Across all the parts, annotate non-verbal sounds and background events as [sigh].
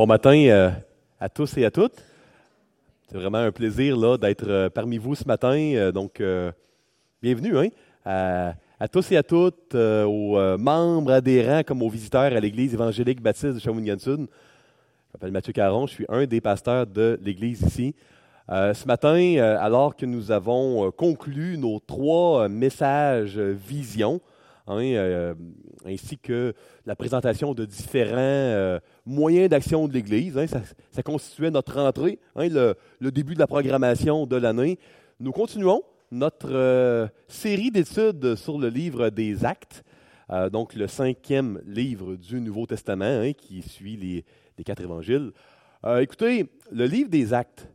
Bon matin euh, à tous et à toutes. C'est vraiment un plaisir là, d'être euh, parmi vous ce matin. Euh, donc, bienvenue hein, à, tous et à toutes, aux membres adhérents comme aux visiteurs à l'Église évangélique baptiste de Shawinigan-Sud. Je m'appelle Mathieu Caron, je suis un des pasteurs de l'Église ici. ce matin, alors que nous avons conclu nos trois messages vision, Hein, euh, ainsi que la présentation de différents euh, moyens d'action de l'Église. Hein, ça, constituait notre rentrée, hein, le, début de la programmation de l'année. Nous continuons notre euh, série d'études sur le livre des Actes, donc le cinquième livre du Nouveau Testament qui suit les quatre évangiles. écoutez, le livre des Actes,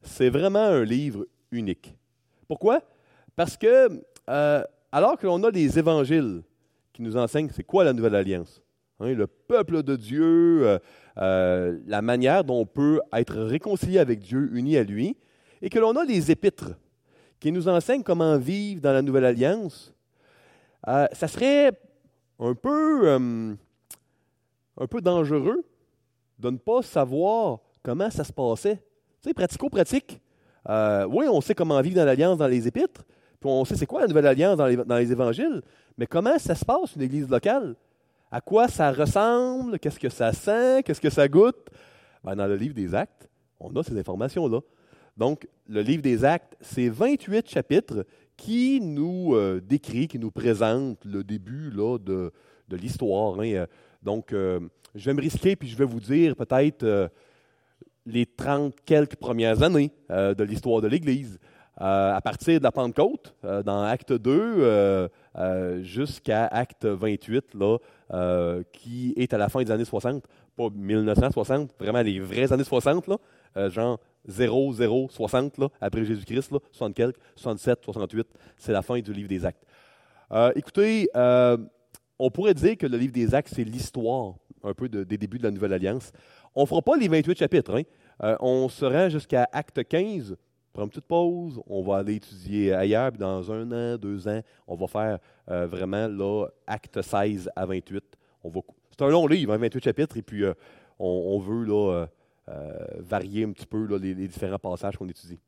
c'est vraiment un livre unique. Pourquoi? Parce que alors que l'on a les évangiles qui nous enseignent c'est quoi la nouvelle alliance, hein, le peuple de Dieu, euh, euh, la manière dont on peut être réconcilié avec Dieu, uni à lui, et que l'on a les épîtres qui nous enseignent comment vivre dans la nouvelle alliance, euh, ça serait un peu, un peu dangereux de ne pas savoir comment ça se passait. Tu sais, pratico-pratique. oui, on sait comment vivre dans l'alliance dans les épîtres, on sait c'est quoi la nouvelle alliance dans les, évangiles, mais comment ça se passe, une église locale? À quoi ça ressemble? Qu'est-ce que ça sent? Qu'est-ce que ça goûte? Ben, dans le livre des Actes, on a ces informations-là. Donc, le livre des Actes, c'est 28 chapitres qui nous euh, décrit, qui nous présente le début là, de, l'histoire. Hein. Donc, euh, je vais me risquer, puis je vais vous dire peut-être euh, les 30 quelques premières années de l'histoire de l'Église. Euh, à partir de la Pentecôte, euh, dans Acte 2 euh, jusqu'à Acte 28, là, qui est à la fin des années 60, pas 1960, vraiment les vraies années 60, là, genre 0, 0, 60, là, après Jésus-Christ, 60 quelques, 67, 68, c'est la fin du livre des Actes. écoutez, on pourrait dire que le livre des Actes, c'est l'histoire un peu des débuts de la Nouvelle Alliance. On ne fera pas les 28 chapitres. Hein. on se rend jusqu'à Acte 15, prend une petite pause, on va aller étudier ailleurs, puis dans un an, deux ans, on va faire euh, vraiment là, acte 16 à 28. c'est un long livre, 28 hein, chapitres, et puis euh, on, veut là, euh, varier un petit peu les, différents passages qu'on étudie.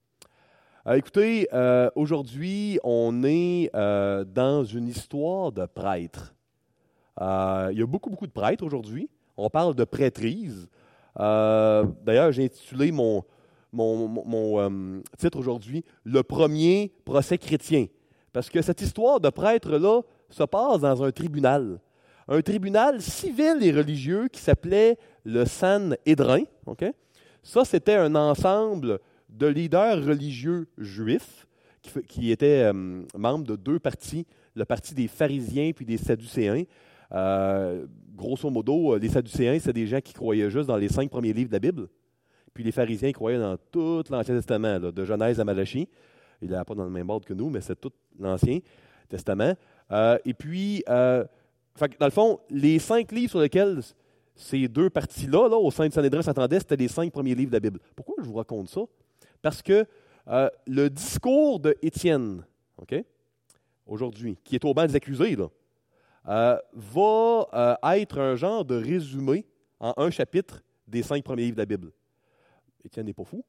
écoutez, aujourd'hui, on est dans une histoire de prêtres. il y a beaucoup, beaucoup de prêtres aujourd'hui. On parle de prêtrise. D'ailleurs, j'ai intitulé mon, mon, euh, titre aujourd'hui, Le premier procès chrétien. Parce que cette histoire de prêtre-là se passe dans un tribunal. Un tribunal civil et religieux qui s'appelait le Sanhédrin. Okay? Ça, c'était un ensemble de leaders religieux juifs qui, étaient euh, membres de deux partis, le parti des pharisiens puis des sadducéens. Euh, grosso modo, les sadducéens, c'est des gens qui croyaient juste dans les cinq premiers livres de la Bible. Puis les pharisiens croyaient dans tout l'Ancien Testament, de Genèse à Malachie. Il n'est pas dans le même ordre que nous, mais c'est tout l'Ancien Testament. Euh, et puis, euh, dans le fond, les cinq livres sur lesquels ces deux parties-là, là, au sein de Sanhédrin s'attendaient, c'était les cinq premiers livres de la Bible. Pourquoi je vous raconte ça? Parce que euh, le discours de Étienne, aujourd'hui, qui est au banc des accusés, va être un genre de résumé en un chapitre des cinq premiers livres de la Bible. Étienne n'est pas fou.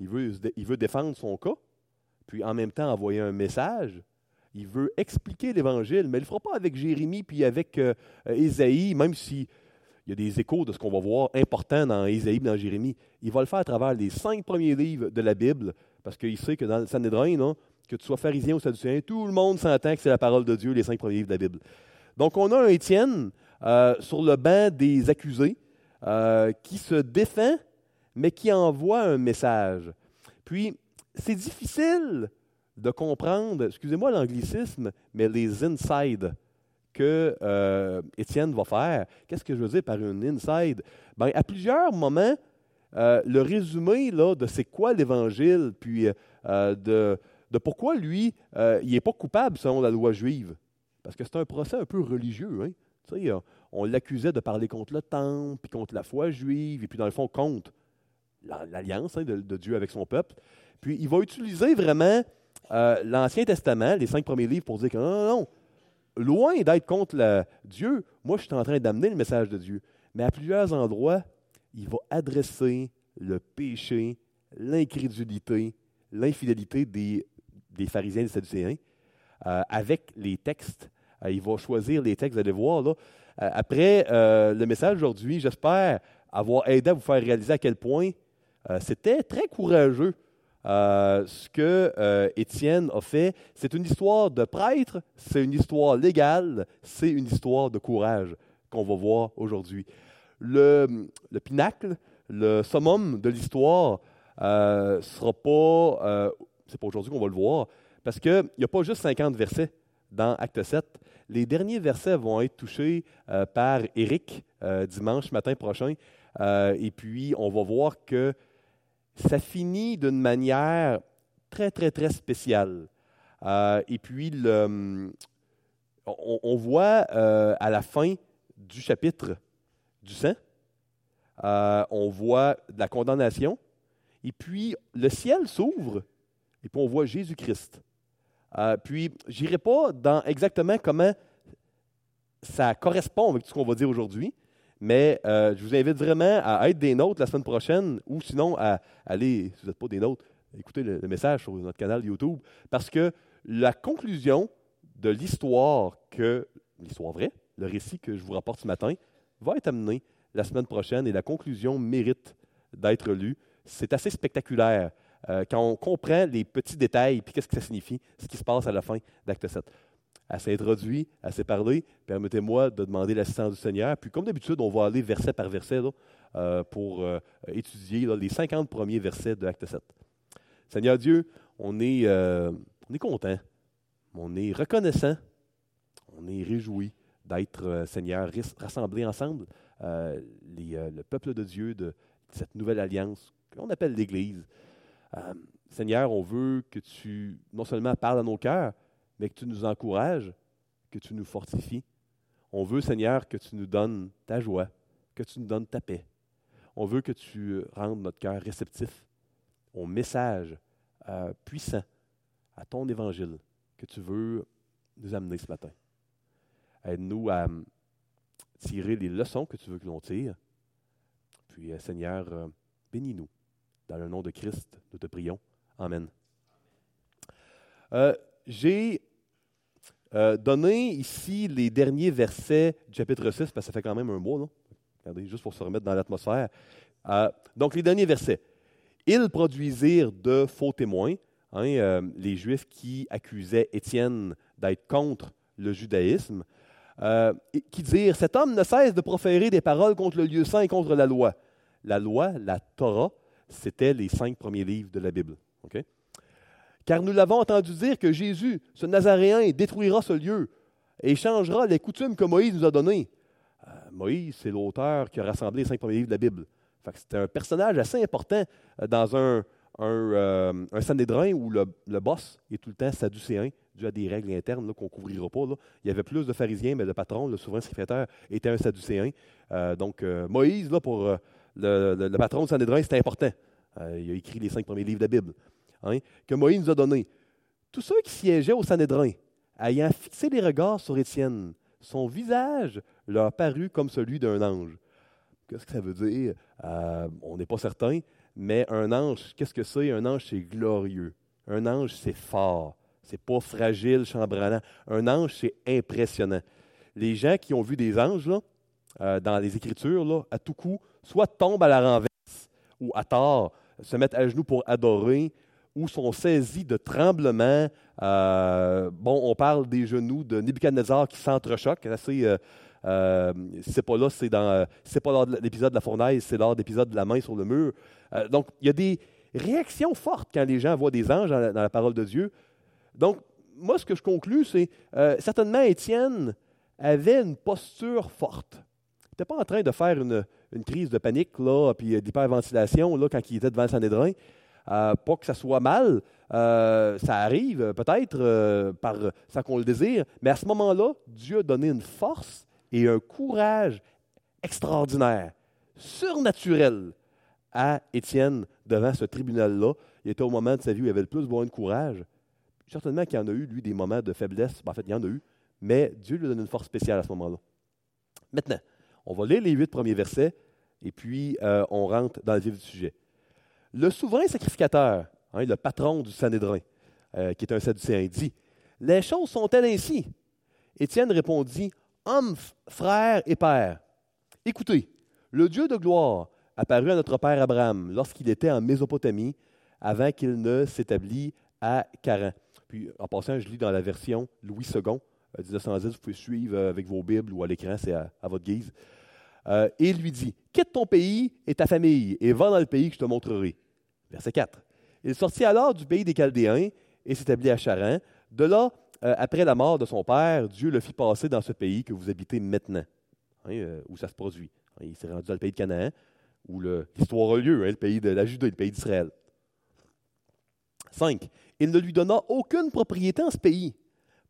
Il veut, défendre son cas, puis en même temps envoyer un message. Il veut expliquer l'Évangile, mais il ne le fera pas avec Jérémie puis avec euh, Ésaïe, même s'il y a des échos de ce qu'on va voir important dans Ésaïe dans Jérémie. Il va le faire à travers les cinq premiers livres de la Bible, parce qu'il sait que dans le Sanhédrin, que tu sois pharisien ou sadducéen, tout le monde s'entend que c'est la parole de Dieu, les cinq premiers livres de la Bible. Donc on a un Étienne euh, sur le banc des accusés euh, qui se défend mais qui envoie un message. Puis, c'est difficile de comprendre, excusez-moi l'anglicisme, mais les inside que euh, Étienne va faire. Qu'est-ce que je veux dire par un inside? Ben, à plusieurs moments, euh, le résumé là, de c'est quoi l'Évangile, puis euh, de, de, pourquoi lui, il n'est pas coupable selon la loi juive. Parce que c'est un procès un peu religieux. Hein? On l'accusait de parler contre le temple, puis contre la foi juive, et puis dans le fond, contre l'alliance hein, de, Dieu avec son peuple. Puis il va utiliser vraiment euh, l'Ancien Testament, les cinq premiers livres, pour dire que non, non, non, loin d'être contre Dieu, moi je suis en train d'amener le message de Dieu. Mais à plusieurs endroits, il va adresser le péché, l'incrédulité, l'infidélité des, pharisiens et des sadducéens euh, avec les textes. Euh, il va choisir les textes, vous allez voir. Après le message aujourd'hui, j'espère avoir aidé à vous faire réaliser à quel point c'était très courageux ce que Étienne a fait. C'est une histoire de prêtre, c'est une histoire légale, c'est une histoire de courage qu'on va voir aujourd'hui. Le, le, pinacle, le summum de l'histoire sera pas, c'est pas aujourd'hui qu'on va le voir, parce qu'il n'y a pas juste 50 versets dans Acte 7. Les derniers versets vont être touchés euh, par Éric euh, dimanche matin prochain. Euh, et puis, on va voir que ça finit d'une manière très, très, très spéciale. et puis, on, voit à la fin du chapitre du sang, on voit la condamnation. Et puis, le ciel s'ouvre et puis on voit Jésus-Christ. Euh, puis, je n'irai pas dans exactement comment ça correspond avec tout ce qu'on va dire aujourd'hui, mais euh, je vous invite vraiment à être des nôtres la semaine prochaine ou sinon à aller, si vous n'êtes pas des nôtres, écouter le, message sur notre canal YouTube, parce que la conclusion de l'histoire que, l'histoire vraie, le récit que je vous rapporte ce matin, va être amené la semaine prochaine et la conclusion mérite d'être lue. C'est assez spectaculaire. Euh, quand on comprend les petits détails, puis qu'est-ce que ça signifie, ce qui se passe à la fin d'acte 7. Assez introduit, assez parlé, permettez-moi de demander l'assistance du Seigneur. Puis comme d'habitude, on va aller verset par verset euh, pour euh, étudier les 50 premiers versets de Acte 7. Seigneur Dieu, on est, on est content, on est reconnaissant, on est réjoui d'être, Seigneur, rassemblés ensemble, le peuple de Dieu de cette nouvelle alliance qu'on appelle l'Église. Euh, Seigneur, on veut que tu non seulement parles à nos cœurs, mais que tu nous encourages, que tu nous fortifies. On veut, Seigneur, que tu nous donnes ta joie, que tu nous donnes ta paix. On veut que tu rendes notre cœur réceptif au message euh, puissant, à ton évangile que tu veux nous amener ce matin. Aide-nous à hum, tirer les leçons que tu veux que l'on tire. Puis, euh, Seigneur, bénis-nous. Dans le nom de Christ, nous te prions. Amen. Euh, j'ai euh, donné ici les derniers versets du chapitre 6, parce que ça fait quand même un mois, non? Regardez, juste pour se remettre dans l'atmosphère. Euh, donc, les derniers versets. Ils produisirent de faux témoins, hein, les Juifs qui accusaient Étienne d'être contre le judaïsme, qui dirent Cet homme ne cesse de proférer des paroles contre le lieu saint et contre la loi. La loi, la Torah, c'était les cinq premiers livres de la Bible. Car nous l'avons entendu dire que Jésus, ce Nazaréen, détruira ce lieu et changera les coutumes que Moïse nous a données. Euh, Moïse, c'est l'auteur qui a rassemblé les cinq premiers livres de la Bible. C'était un personnage assez important euh, dans un, euh, un où le, boss est tout le temps sadducéen, dû à des règles internes qu'on ne couvrira pas. Il y avait plus de pharisiens, mais le patron, le souverain secrétaire, était un sadducéen. donc, Moïse, là, pour le, patron du Sanhédrin, c'était important. Il a écrit les cinq premiers livres de la Bible, hein, que Moïse nous a donné. Tous ceux qui siégeaient au Sanhédrin, ayant fixé les regards sur Étienne, son visage leur parut comme celui d'un ange. Qu'est-ce que ça veut dire? Euh, on n'est pas certain, mais un ange, qu'est-ce que c'est? Un ange, c'est glorieux. Un ange, c'est fort. C'est pas fragile, chambranlant. Un ange, c'est impressionnant. Les gens qui ont vu des anges, euh, dans les Écritures, à tout coup, soit tombent à la renverse ou à tort, se mettent à genoux pour adorer, ou sont saisis de tremblements. Euh, bon, on parle des genoux de Nebuchadnezzar qui s'entrechoquent. Euh, euh, c'est pas là, c'est dans, c'est pas lors de l'épisode de la fournaise, c'est lors de l'épisode de la main sur le mur. donc, il y a des réactions fortes quand les gens voient des anges dans la, parole de Dieu. Donc, moi, ce que je conclus, c'est certainement Étienne avait une posture forte n'était pas en train de faire une, crise de panique, là, puis d'hyperventilation là, quand il était devant le. Euh, pas que ça soit mal, euh, ça arrive peut-être euh, par sans qu'on le désire, mais à ce moment-là, Dieu a donné une force et un courage extraordinaire, surnaturel à Étienne devant ce tribunal-là. Il était au moment de sa vie où il avait le plus besoin de courage. Certainement qu'il y en a eu, lui, des moments de faiblesse. En fait, il y en a eu, mais Dieu lui a donné une force spéciale à ce moment-là. Maintenant, on va lire les huit premiers versets et puis on rentre dans le vif du sujet. Le souverain sacrificateur, hein, le patron du Sanhédrin, qui est un Sadducéen, dit Les choses sont-elles ainsi Étienne répondit Homme, frère et père, écoutez, le Dieu de gloire apparut à notre père Abraham lorsqu'il était en Mésopotamie, avant qu'il ne s'établisse à Caran. Puis, en passant, je lis dans la version Louis II, 1910, euh, vous pouvez suivre euh, avec vos Bibles ou à l'écran, c'est à, votre guise. Euh, et il lui dit Quitte ton pays et ta famille, et va dans le pays que je te montrerai. Verset 4. Il sortit alors du pays des Chaldéens et s'établit à Charan. De là, euh, après la mort de son père, Dieu le fit passer dans ce pays que vous habitez maintenant, hein, euh, où ça se produit. Hein, il s'est rendu dans le pays de Canaan, où l'histoire a lieu, hein, le pays de la Judée, le pays d'Israël. 5. Il ne lui donna aucune propriété en ce pays,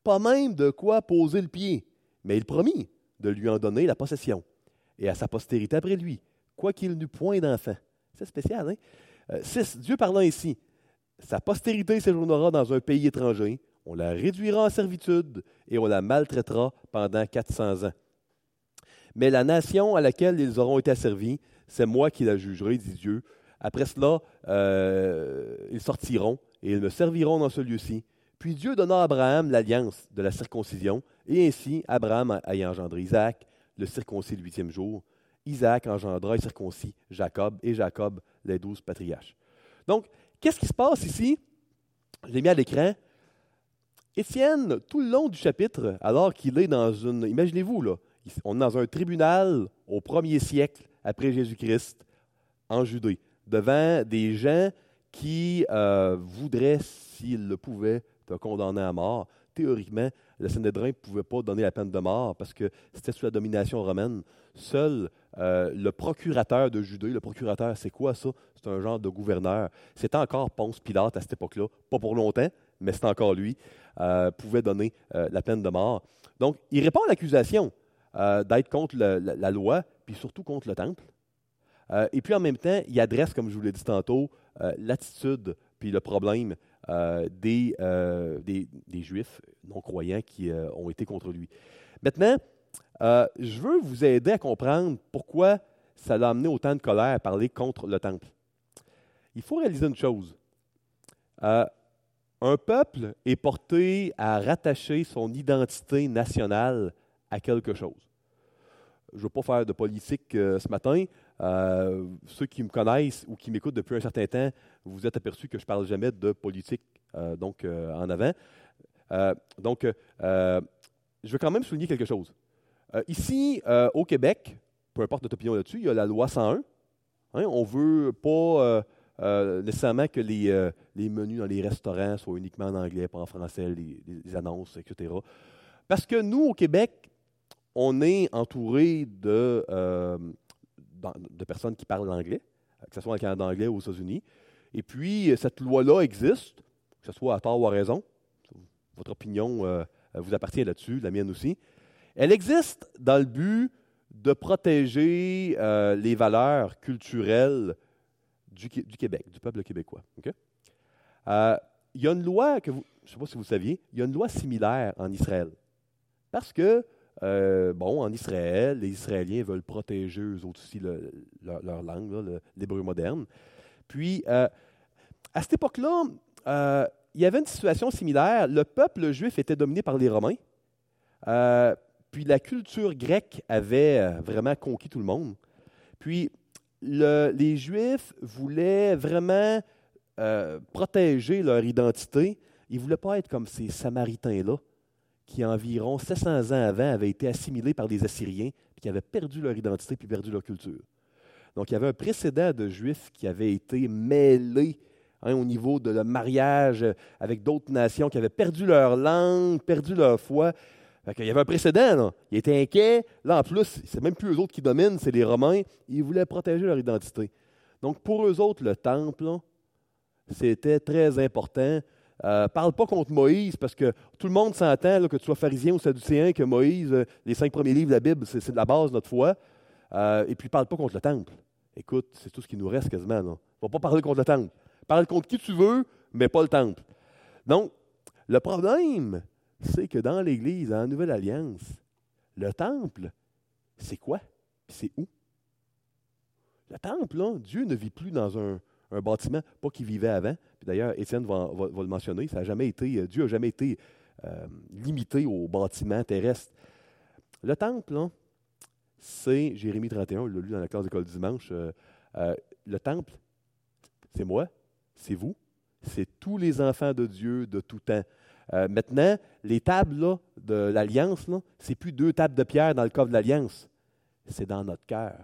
pas même de quoi poser le pied, mais il promit de lui en donner la possession, et à sa postérité après lui, quoiqu'il n'eût point d'enfant. C'est spécial, hein? 6. Euh, Dieu parlant ainsi, sa postérité séjournera dans un pays étranger, on la réduira en servitude et on la maltraitera pendant 400 ans. Mais la nation à laquelle ils auront été asservis, c'est moi qui la jugerai, dit Dieu. Après cela, euh, ils sortiront et ils me serviront dans ce lieu-ci. Puis Dieu donna à Abraham l'alliance de la circoncision, et ainsi Abraham ayant engendré Isaac, le circoncis le huitième jour. Isaac engendra et circoncis Jacob, et Jacob les douze patriarches. Donc, qu'est-ce qui se passe ici? Je l'ai mis à l'écran. Étienne, tout le long du chapitre, alors qu'il est dans une. Imaginez-vous, là, on est dans un tribunal au premier siècle après Jésus-Christ, en Judée, devant des gens qui euh, voudraient, s'ils le pouvaient, te condamner à mort. Théoriquement, le Sanhédrin ne pouvait pas donner la peine de mort parce que c'était sous la domination romaine. Seul euh, le procurateur de Judée, le procurateur, c'est quoi ça? C'est un genre de gouverneur. C'était encore Ponce Pilate à cette époque-là. Pas pour longtemps, mais c'est encore lui. Euh, pouvait donner euh, la peine de mort. Donc, il répond à l'accusation d'être contre la, loi, puis surtout contre le temple. et puis en même temps, il adresse, comme je vous l'ai dit tantôt, l'attitude puis le problème des, des, des, Juifs non-croyants qui ont été contre lui. Maintenant, je veux vous aider à comprendre pourquoi ça l'a amené autant de colère à parler contre le temple. Il faut réaliser une chose. Un peuple est porté à rattacher son identité nationale à quelque chose. Je ne veux pas faire de politique euh, ce matin. Euh, ceux qui me connaissent ou qui m'écoutent depuis un certain temps, vous vous êtes aperçus que je ne parle jamais de politique euh, donc, en avant. donc, je veux quand même souligner quelque chose. ici, au Québec, peu importe notre opinion là-dessus, il y a la loi 101. Hein, on ne veut pas euh, nécessairement que les, euh, les, menus dans les restaurants soient uniquement en anglais, pas en français, les, annonces, etc. Parce que nous, au Québec, on est entouré de, euh, de personnes qui parlent l'anglais, que ce soit en Canada anglais ou aux États-Unis. Et puis, cette loi-là existe, que ce soit à tort ou à raison. Votre opinion vous appartient là-dessus, la mienne aussi. Elle existe dans le but de protéger les valeurs culturelles du, Québec, du peuple québécois. Euh, il y a une loi, que vous, je ne sais pas si vous saviez, il y a une loi similaire en Israël. Parce que, euh, bon, en Israël, les Israéliens veulent protéger eux autres aussi leur, langue, l'hébreu moderne. Puis, euh, à cette époque-là, il y avait une situation similaire. Le peuple juif était dominé par les Romains. puis la culture grecque avait vraiment conquis tout le monde. Puis les Juifs voulaient vraiment euh, protéger leur identité. Ils ne voulaient pas être comme ces Samaritains-là, qui environ 700 ans avant avaient été assimilés par des Assyriens, puis qui avaient perdu leur identité puis perdu leur culture. Donc, il y avait un précédent de Juifs qui avaient été mêlés hein, au niveau de le mariage avec d'autres nations, qui avaient perdu leur langue, perdu leur foi, il y avait un précédent. Là. Ils étaient inquiets. Là, en plus, c'est même plus eux autres qui dominent, c'est les Romains. Ils voulaient protéger leur identité. Donc, pour eux autres, le temple, c'était très important. Euh, parle pas contre Moïse, parce que tout le monde s'entend, que tu sois pharisien ou sadducéen, que Moïse, euh, les cinq premiers livres de la Bible, c'est la base de notre foi. Euh, et puis, parle pas contre le temple. Écoute, c'est tout ce qui nous reste quasiment. On va pas parler contre le temple. Parle contre qui tu veux, mais pas le temple. Donc, le problème, c'est que dans l'Église, en Nouvelle Alliance, le temple, c'est quoi? C'est où? Le temple, Dieu ne vit plus dans un, un bâtiment, pas qu'il vivait avant. D'ailleurs, Étienne va, le mentionner, ça a jamais été, euh, Dieu n'a jamais été euh, limité au bâtiment terrestre. Le temple, là, c'est Jérémie 31, on l'a lu dans la classe d'école dimanche. euh, le temple, c'est moi, c'est vous, c'est tous les enfants de Dieu de tout temps. Maintenant, les tables de l'Alliance, là, c'est plus deux tables de pierre dans le coffre de l'Alliance. C'est dans notre cœur.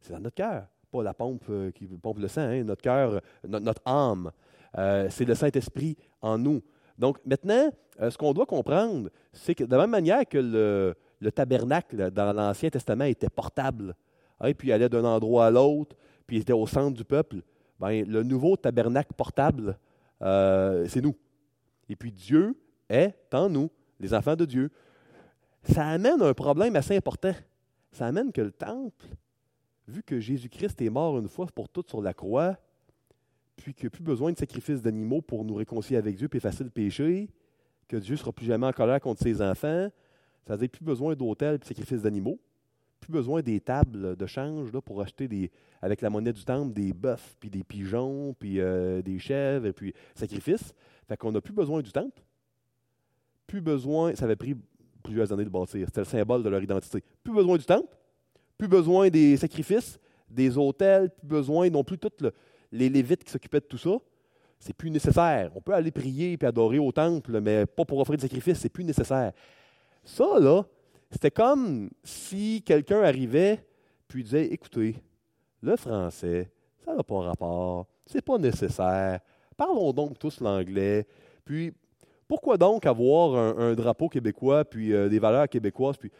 C'est dans notre cœur. Pas la pompe qui pompe le sang, hein, notre cœur, no- notre âme. Euh, c'est le Saint-Esprit en nous. Donc maintenant, euh, ce qu'on doit comprendre, c'est que de la même manière que le, le tabernacle dans l'Ancien Testament était portable, hein, puis il allait d'un endroit à l'autre, puis il était au centre du peuple, ben, le nouveau tabernacle portable, euh, c'est nous. Et puis Dieu est en nous, les enfants de Dieu. Ça amène un problème assez important. Ça amène que le temple, vu que Jésus-Christ est mort une fois pour toutes sur la croix, puis qu'il n'y a plus besoin de sacrifice d'animaux pour nous réconcilier avec Dieu et effacer le péché, que Dieu ne sera plus jamais en colère contre ses enfants, ça veut dire plus besoin d'autels et de sacrifices d'animaux, plus besoin des tables de change là, pour acheter des, avec la monnaie du temple des bœufs, puis des pigeons, puis euh, des chèvres, et puis sacrifices. Fait qu'on n'a plus besoin du temple. Plus besoin, ça avait pris plusieurs années de bâtir. C'était le symbole de leur identité. Plus besoin du temple, plus besoin des sacrifices, des autels, plus besoin non plus tous les Lévites qui s'occupaient de tout ça. C'est plus nécessaire. On peut aller prier et adorer au temple, mais pas pour offrir des sacrifices, c'est plus nécessaire. Ça, là, c'était comme si quelqu'un arrivait puis disait Écoutez, le français, ça n'a pas rapport, c'est pas nécessaire. Parlons donc tous l'anglais. Puis, pourquoi donc avoir un, drapeau québécois, puis euh, des valeurs québécoises, puis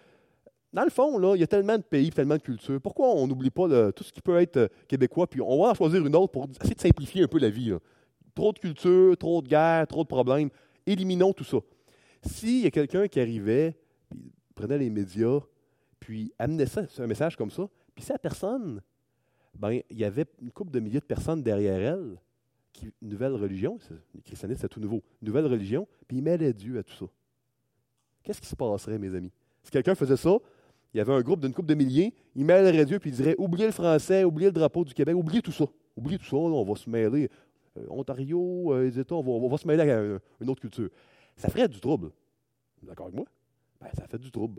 dans le fond, là, il y a tellement de pays, tellement de cultures. Pourquoi on n'oublie pas tout ce qui peut être euh, québécois, puis on va en choisir une autre pour essayer de simplifier un peu la vie. Trop de culture, trop de guerre, trop de problèmes. Éliminons tout ça. S'il y a quelqu'un qui arrivait, prenait les médias, puis amenait ça, un message comme ça, puis si la personne, ben, il y avait une couple de milliers de personnes derrière elle, qui, une nouvelle religion, le christianisme c'est tout nouveau, une nouvelle religion, puis il mêlait Dieu à tout ça. Qu'est-ce qui se passerait, mes amis? Si quelqu'un faisait ça, il y avait un groupe d'une couple de milliers, il mêlerait Dieu, puis il dirait oubliez le français, oubliez le drapeau du Québec, oubliez tout ça. Oubliez tout ça, on va se mêler. Euh, Ontario, euh, les États, on va, se mêler à une autre culture. Ça ferait du trouble. D'accord avec moi? Ben, ça fait du trouble.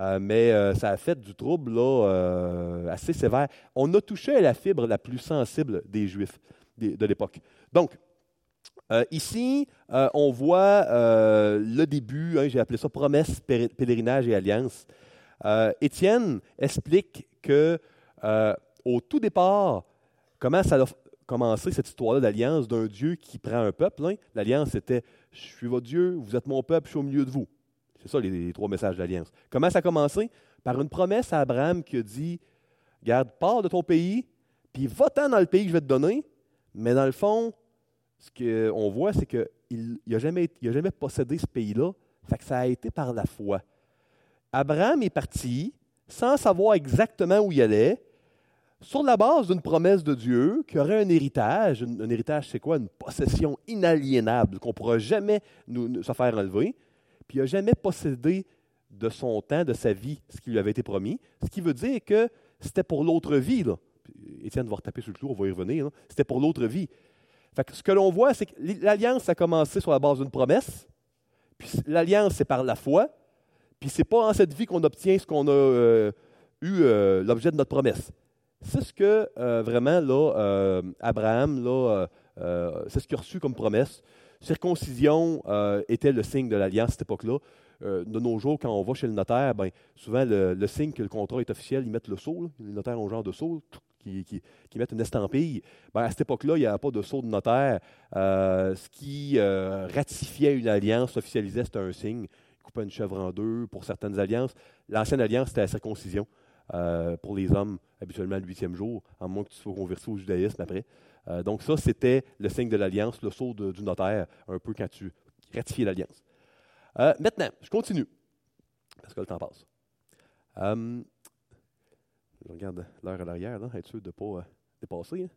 Euh, mais ça a fait du trouble là, assez sévère. On a touché à la fibre la plus sensible des Juifs de l'époque. Donc, ici, on voit le début, hein, j'ai appelé ça promesse, pèlerinage et alliance. Euh, Étienne explique que euh, au tout départ, comment ça a commencé cette histoire-là d'alliance d'un Dieu qui prend un peuple. hein? L'alliance c'était je suis votre Dieu, vous êtes mon peuple, je suis au milieu de vous. C'est ça les, trois messages d'alliance. Comment ça a commencé? Par une promesse à Abraham qui a dit Garde, pars de ton pays, puis va-t'en dans le pays que je vais te donner. Mais dans le fond, ce qu'on voit, c'est qu'il n'a jamais, possédé ce pays-là. Ça a été par la foi. Abraham est parti sans savoir exactement où il allait, sur la base d'une promesse de Dieu qu'il y aurait un héritage. Un, héritage, c'est quoi? Une possession inaliénable qu'on ne pourra jamais nous, se faire enlever. Puis il n'a jamais possédé de son temps, de sa vie, ce qui lui avait été promis. Ce qui veut dire que c'était pour l'autre vie. Là. Puis Étienne va retaper sur le clou, on va y revenir. là. C'était pour l'autre vie. Fait ce que l'on voit, c'est que l'alliance a commencé sur la base d'une promesse. Puis l'alliance, c'est par la foi. Puis c'est pas en cette vie qu'on obtient ce qu'on a euh, eu euh, l'objet de notre promesse. C'est ce que euh, vraiment là, Abraham, là, c'est ce qu'il a reçu comme promesse. Circoncision était le signe de l'alliance à cette époque-là. De nos jours, quand on va chez le notaire, ben, souvent le, signe que le contrat est officiel, ils mettent le sceau. Les notaires ont un genre de sceau qui, qui- qui mettent une estampille. Ben, à cette époque-là, il n'y avait pas de sceau de notaire. Ce qui ratifiait une alliance, officialisait, c'était un signe. Coupaient une chèvre en deux pour certaines alliances. L'ancienne alliance, c'était la circoncision. euh, pour les hommes, habituellement le huitième jour, à moins que tu sois converti au judaïsme après. Euh, donc ça, c'était le signe de l'alliance, le de- du notaire, un peu quand tu ratifiais l'alliance. Euh, maintenant, je continue, parce que le temps passe. Je regarde l'heure à l'arrière, être sûr de ne pas dépasser. hein.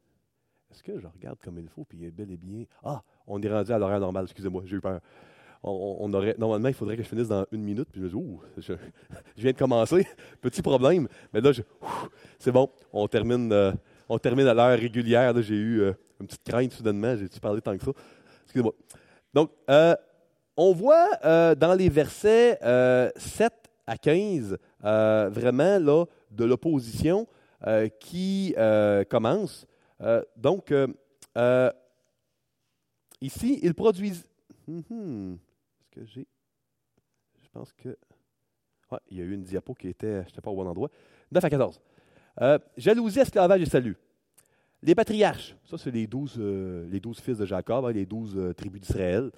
Est-ce que je regarde comme il faut, puis il est bel et bien... Ah, on est rendu à l'horaire normal, excusez-moi, j'ai eu peur. On, aurait, normalement, il faudrait que je finisse dans une minute, puis je me dis, ouh, je, viens de commencer, [laughs] petit problème, mais là, C'est bon, on termine, euh, on termine à l'heure régulière. J'ai eu euh, une petite crainte soudainement. J'ai-tu parlé tant que ça? Excusez-moi. Donc, euh, on voit dans les versets 7 à 15, vraiment là, de l'opposition qui commence. donc, ici, ils produisent. Hum, hum. Que j'ai. Je pense que. Ouais, il y a eu une diapo qui était. Je n'étais pas au bon endroit. 9 à 14. Euh, jalousie, esclavage et salut. Les patriarches, ça c'est les douze, euh, fils de Jacob, hein, les douze euh, tribus d'Israël.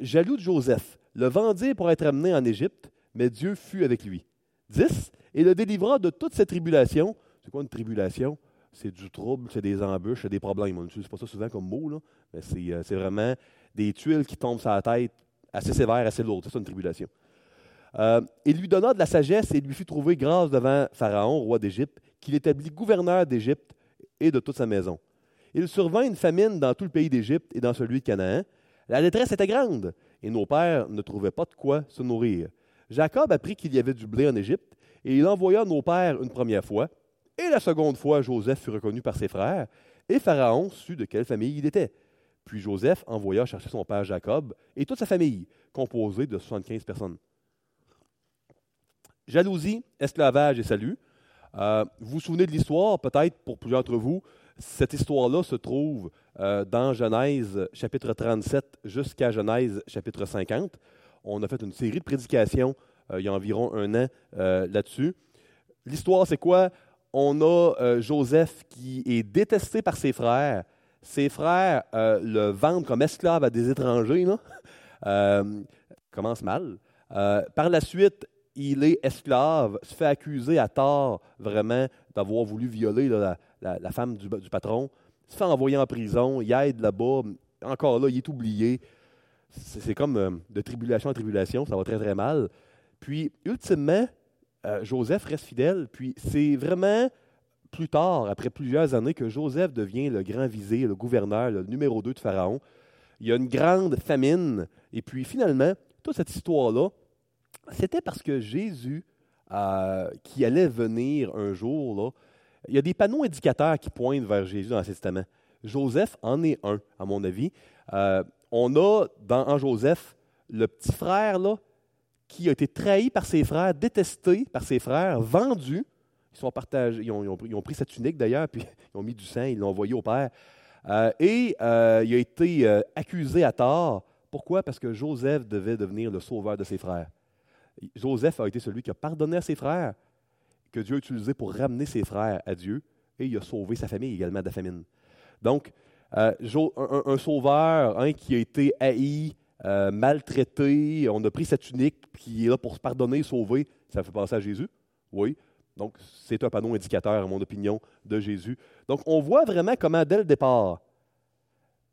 jaloux de Joseph, le vendit pour être amené en Égypte, mais Dieu fut avec lui. 10. Et le délivra de toute cette tribulation. C'est quoi une tribulation? C'est du trouble, c'est des embûches, c'est des problèmes. On n'utilise pas ça souvent comme mot, là, mais c'est, vraiment des tuiles qui tombent sur la tête assez sévères, assez lourdes. C'est ça une tribulation. il lui donna de la sagesse et lui fit trouver grâce devant Pharaon, roi d'Égypte, qu'il établit gouverneur d'Égypte et de toute sa maison. Il survint une famine dans tout le pays d'Égypte et dans celui de Canaan. La détresse était grande, et nos pères ne trouvaient pas de quoi se nourrir. Jacob apprit qu'il y avait du blé en Égypte, et il envoya nos pères une première fois, et la seconde fois Joseph fut reconnu par ses frères, et Pharaon sut de quelle famille il était. Puis Joseph envoya chercher son père Jacob et toute sa famille, composée de 75 personnes. Jalousie, esclavage et salut. Euh, vous vous souvenez de l'histoire, peut-être pour plusieurs d'entre vous, cette histoire-là se trouve euh, dans Genèse chapitre 37 jusqu'à Genèse chapitre 50. On a fait une série de prédications euh, il y a environ un an là-dessus. L'histoire, c'est quoi? On a Joseph qui est détesté par ses frères. Ses frères le vendent comme esclave à des étrangers. Là. [laughs] commence mal. par la suite, il est esclave, se fait accuser à tort vraiment d'avoir voulu violer la, femme du, patron, se fait envoyer en prison, il aide là-bas, encore là, il est oublié. C'est comme euh, de tribulation en tribulation, ça va très très mal. Puis, ultimement, euh, Joseph reste fidèle, puis c'est vraiment plus tard, après plusieurs années, que Joseph devient le grand visir, le gouverneur, le numéro 2 de Pharaon. Il y a une grande famine, et puis finalement, toute cette histoire-là, c'était parce que Jésus, euh, qui allait venir un jour, il y a des panneaux indicateurs qui pointent vers Jésus dans l'Ancien Testament. Joseph en est un, à mon avis. Euh, on a dans, en Joseph le petit frère là, qui a été trahi par ses frères, détesté par ses frères, vendu. Ils, sont partagés, ils, ont, pris sa tunique d'ailleurs, puis [laughs] ils ont mis du sang, ils l'ont envoyé au père. Euh, et il a été accusé à tort. Pourquoi? Parce que Joseph devait devenir le sauveur de ses frères. Joseph a été celui qui a pardonné à ses frères, que Dieu a utilisé pour ramener ses frères à Dieu, et il a sauvé sa famille également de la famine. Donc, euh, un, sauveur hein, qui a été haï, euh, maltraité, on a pris sa tunique, qui est là pour se pardonner, sauver, ça fait penser à Jésus? Oui. Donc, c'est un panneau indicateur, à mon opinion, de Jésus. Donc, on voit vraiment comment, dès le départ,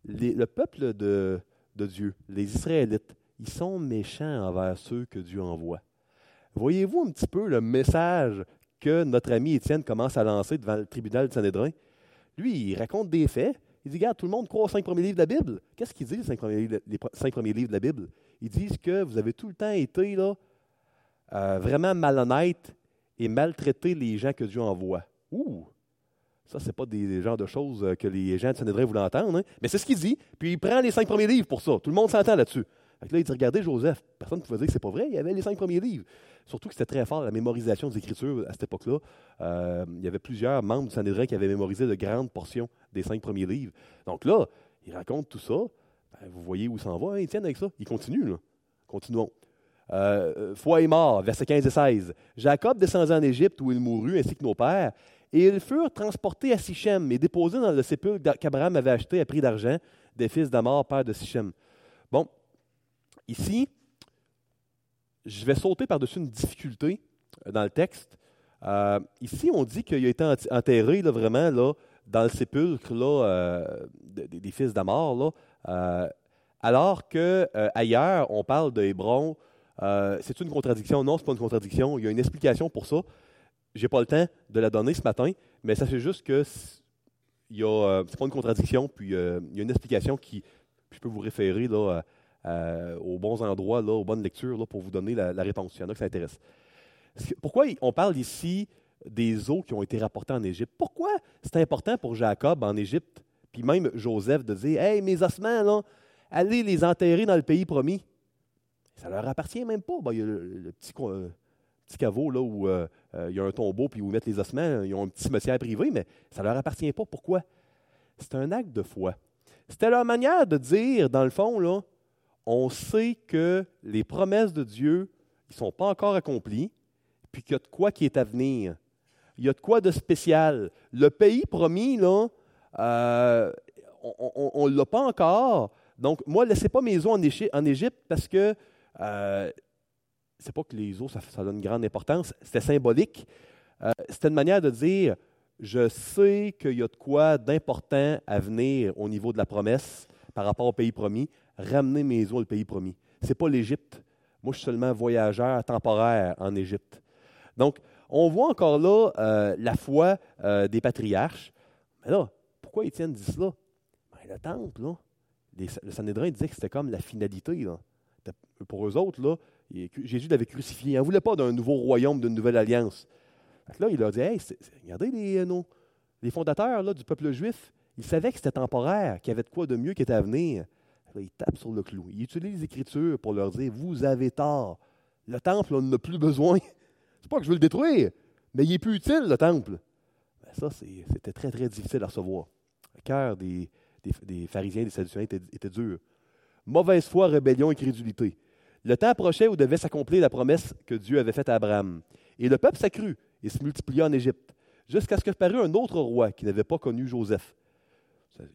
le peuple de Dieu, les Israélites, ils sont méchants envers ceux que Dieu envoie. Voyez-vous un petit peu le message que notre ami Étienne commence à lancer devant le tribunal de Sanhédrin? Lui, il raconte des faits. Il dit, regarde, tout le monde croit aux cinq premiers livres de la Bible. Qu'est-ce qu'ils disent, les cinq, premiers livres, de la Bible? Ils disent que vous avez tout le temps été là, euh, vraiment malhonnête et maltraité les gens que Dieu envoie. Ouh! Ça, ce n'est pas des, genres de choses que les gens de Sanhédrin voulaient entendre. Hein? Mais c'est ce qu'il dit. Puis il prend les cinq premiers livres pour ça. Tout le monde s'entend là-dessus là, il dit Regardez Joseph. Personne ne pouvait dire que c'est pas vrai. Il y avait les cinq premiers livres. Surtout que c'était très fort, la mémorisation des Écritures à cette époque-là. Euh, il y avait plusieurs membres du Sanhédrin qui avaient mémorisé de grandes portions des cinq premiers livres. Donc là, il raconte tout ça. Ben, vous voyez où s'en va, hein, Étienne, avec ça? Il continue. Là. Continuons. Euh, foi et mort, versets 15 et 16. Jacob descendit en Égypte où il mourut, ainsi que nos pères, et ils furent transportés à Sichem et déposés dans le sépulcre qu'Abraham avait acheté à prix d'argent des fils d'Amor, père de Sichem. Bon, Ici, je vais sauter par-dessus une difficulté euh, dans le texte. Euh, ici, on dit qu'il a été enterré là, vraiment là, dans le sépulcre là, euh, des, fils d'Amor, alors qu'ailleurs, on parle de Hébron. C'est une contradiction? Non, ce n'est pas une contradiction. Il y a une explication pour ça. Je n'ai pas le temps de la donner ce matin, mais ça fait juste que ce n'est pas une contradiction, puis il y a une explication qui je peux vous référer là, euh, aux bons endroits, là, aux bonnes lectures, là, pour vous donner la, réponse. Il y en a qui s'intéressent. Pourquoi on parle ici des eaux qui ont été rapportées en Égypte? Pourquoi c'est important pour Jacob en Égypte, puis même Joseph, de dire Hey, mes ossements, là, allez les enterrer dans le pays promis? Ça leur appartient même pas. Ben, il y a le, petit, euh, petit, caveau là, où euh, euh, il y a un tombeau, puis où ils mettent les ossements. Ils ont un petit cimetière privé, mais ça leur appartient pas. Pourquoi? C'est un acte de foi. C'était leur manière de dire, dans le fond, là, on sait que les promesses de Dieu ne sont pas encore accomplies, puis qu'il y a de quoi qui est à venir. Il y a de quoi de spécial. Le pays promis, là, on ne l'a pas encore. Donc, moi, laissez pas mes eaux en, Égypte parce que euh, c'est pas que les eaux, ça, donne une grande importance. C'était symbolique. Euh, c'était une manière de dire je sais qu'il y a de quoi d'important à venir au niveau de la promesse par rapport au pays promis. Ramenez mes eaux au pays promis. Ce n'est pas l'Égypte. Moi, je suis seulement voyageur temporaire en Égypte. Donc, on voit encore là euh, la foi euh, des patriarches. Mais là, pourquoi Étienne dit cela? Ben, le temple, là, le Sanhédrin disait que c'était comme la finalité. Pour eux autres, Jésus l'avait crucifié. Il n'en voulait pas d'un nouveau royaume, d'une nouvelle alliance. Là, il a dit hey, regardez les, euh, fondateurs du peuple juif. Ils savaient que c'était temporaire, qu'il y avait de quoi de mieux qui était à venir. Là, il tape sur le clou. Il utilise les Écritures pour leur dire Vous avez tort. Le temple, on n'en a plus besoin. [laughs] C'est pas que je veux le détruire, mais il est plus utile, le temple. Ben, ça, c'était très, très difficile à recevoir. Le cœur des, pharisiens des sadducéens était dur. Mauvaise foi, rébellion, incrédulité. Le temps approchait où devait s'accomplir la promesse que Dieu avait faite à Abraham. Et le peuple s'accrut et se multiplia en Égypte, jusqu'à ce que parut un autre roi qui n'avait pas connu Joseph.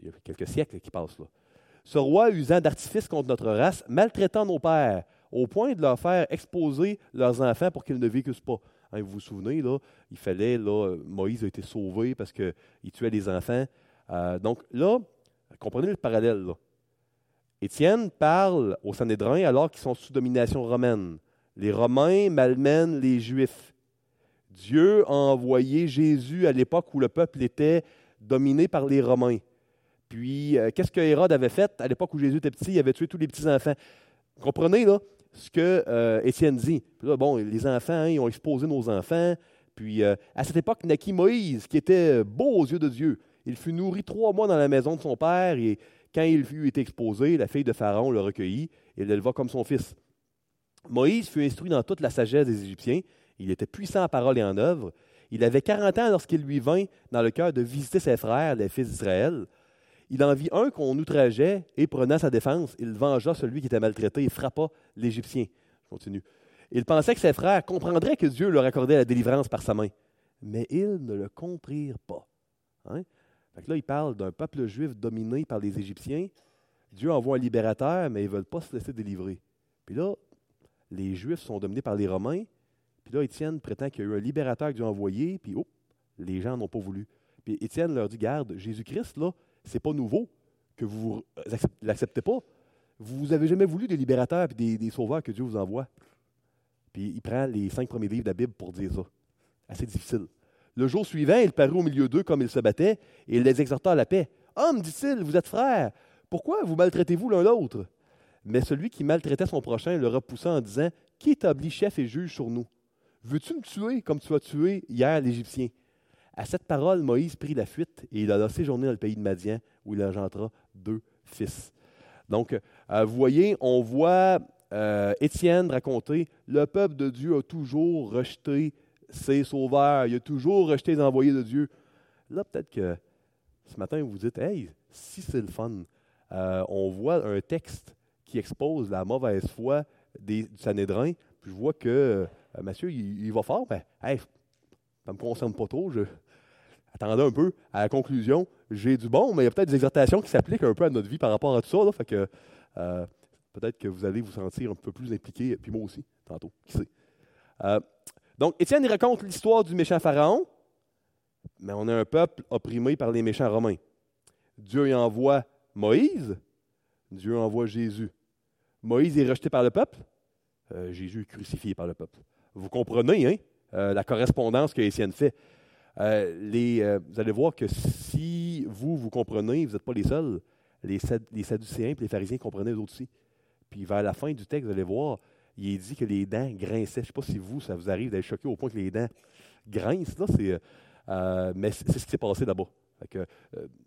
Il y a quelques siècles qui passent là. Ce roi, usant d'artifices contre notre race, maltraitant nos pères, au point de leur faire exposer leurs enfants pour qu'ils ne vécussent pas. Hein, vous vous souvenez, là, il fallait, là, Moïse a été sauvé parce qu'il tuait les enfants. Euh, donc là, comprenez le parallèle. Là. Étienne parle aux Sanhédrins alors qu'ils sont sous domination romaine. Les Romains malmènent les Juifs. Dieu a envoyé Jésus à l'époque où le peuple était dominé par les Romains. Puis, euh, qu'est-ce que Hérode avait fait à l'époque où Jésus était petit? Il avait tué tous les petits-enfants. Comprenez, là, ce que euh, Étienne dit. Puis là, bon, les enfants, hein, ils ont exposé nos enfants. Puis, euh, à cette époque, naquit Moïse, qui était beau aux yeux de Dieu. Il fut nourri trois mois dans la maison de son père, et quand il fut été exposé, la fille de Pharaon le recueillit et l'éleva comme son fils. Moïse fut instruit dans toute la sagesse des Égyptiens, il était puissant en parole et en œuvre. Il avait 40 ans lorsqu'il lui vint dans le cœur de visiter ses frères, les fils d'Israël. Il en vit un qu'on outrageait et prenant sa défense, il vengea celui qui était maltraité et frappa l'Égyptien. Il pensait que ses frères comprendraient que Dieu leur accordait la délivrance par sa main. Mais ils ne le comprirent pas. Hein? Là, il parle d'un peuple juif dominé par les Égyptiens. Dieu envoie un libérateur, mais ils ne veulent pas se laisser délivrer. Puis là, les Juifs sont dominés par les Romains, puis là, Étienne prétend qu'il y a eu un libérateur qui a envoyé, puis oh, les gens n'ont pas voulu. Puis Étienne leur dit Garde, Jésus-Christ, là, c'est pas nouveau que vous ne l'acceptez pas. Vous n'avez jamais voulu des libérateurs et des, sauveurs que Dieu vous envoie. Puis il prend les cinq premiers livres de la Bible pour dire ça. Assez difficile. Le jour suivant, il parut au milieu d'eux comme il se battait, et il les exhorta à la paix. Homme, dit-il, vous êtes frères. Pourquoi vous maltraitez-vous l'un l'autre? Mais celui qui maltraitait son prochain le repoussa en disant Qui établit chef et juge sur nous? Veux-tu me tuer comme tu as tué hier l'Égyptien À cette parole, Moïse prit la fuite et il alla séjourner dans le pays de Madian, où il engendra deux fils. Donc, euh, vous voyez, on voit euh, Étienne raconter Le peuple de Dieu a toujours rejeté ses sauveurs, il a toujours rejeté les envoyés de Dieu. Là, peut-être que ce matin, vous vous dites Hey, si c'est le fun, euh, on voit un texte qui expose la mauvaise foi des, du Sanhédrin, puis je vois que euh, Mathieu, il, va fort, mais hey, ça ne me concerne pas trop. Je... Attendez un peu à la conclusion. J'ai du bon, mais il y a peut-être des exhortations qui s'appliquent un peu à notre vie par rapport à tout ça. Là, fait que euh, peut-être que vous allez vous sentir un peu plus impliqué, puis moi aussi, tantôt, qui sait. Euh, donc, Étienne raconte l'histoire du méchant Pharaon, mais on a un peuple opprimé par les méchants romains. Dieu y envoie Moïse, Dieu envoie Jésus. Moïse est rejeté par le peuple, Jésus est crucifié par le peuple. Vous comprenez hein, euh, la correspondance que Étienne fait. Euh, euh, vous allez voir que si vous, vous comprenez, vous n'êtes pas les seuls, les, les Sadducéens et les pharisiens comprenaient eux aussi. Puis vers la fin du texte, vous allez voir, il est dit que les dents grinçaient. Je ne sais pas si vous, ça vous arrive d'être choqué au point que les dents grince, là, c'est, euh, mais c'est ce qui s'est passé là-bas.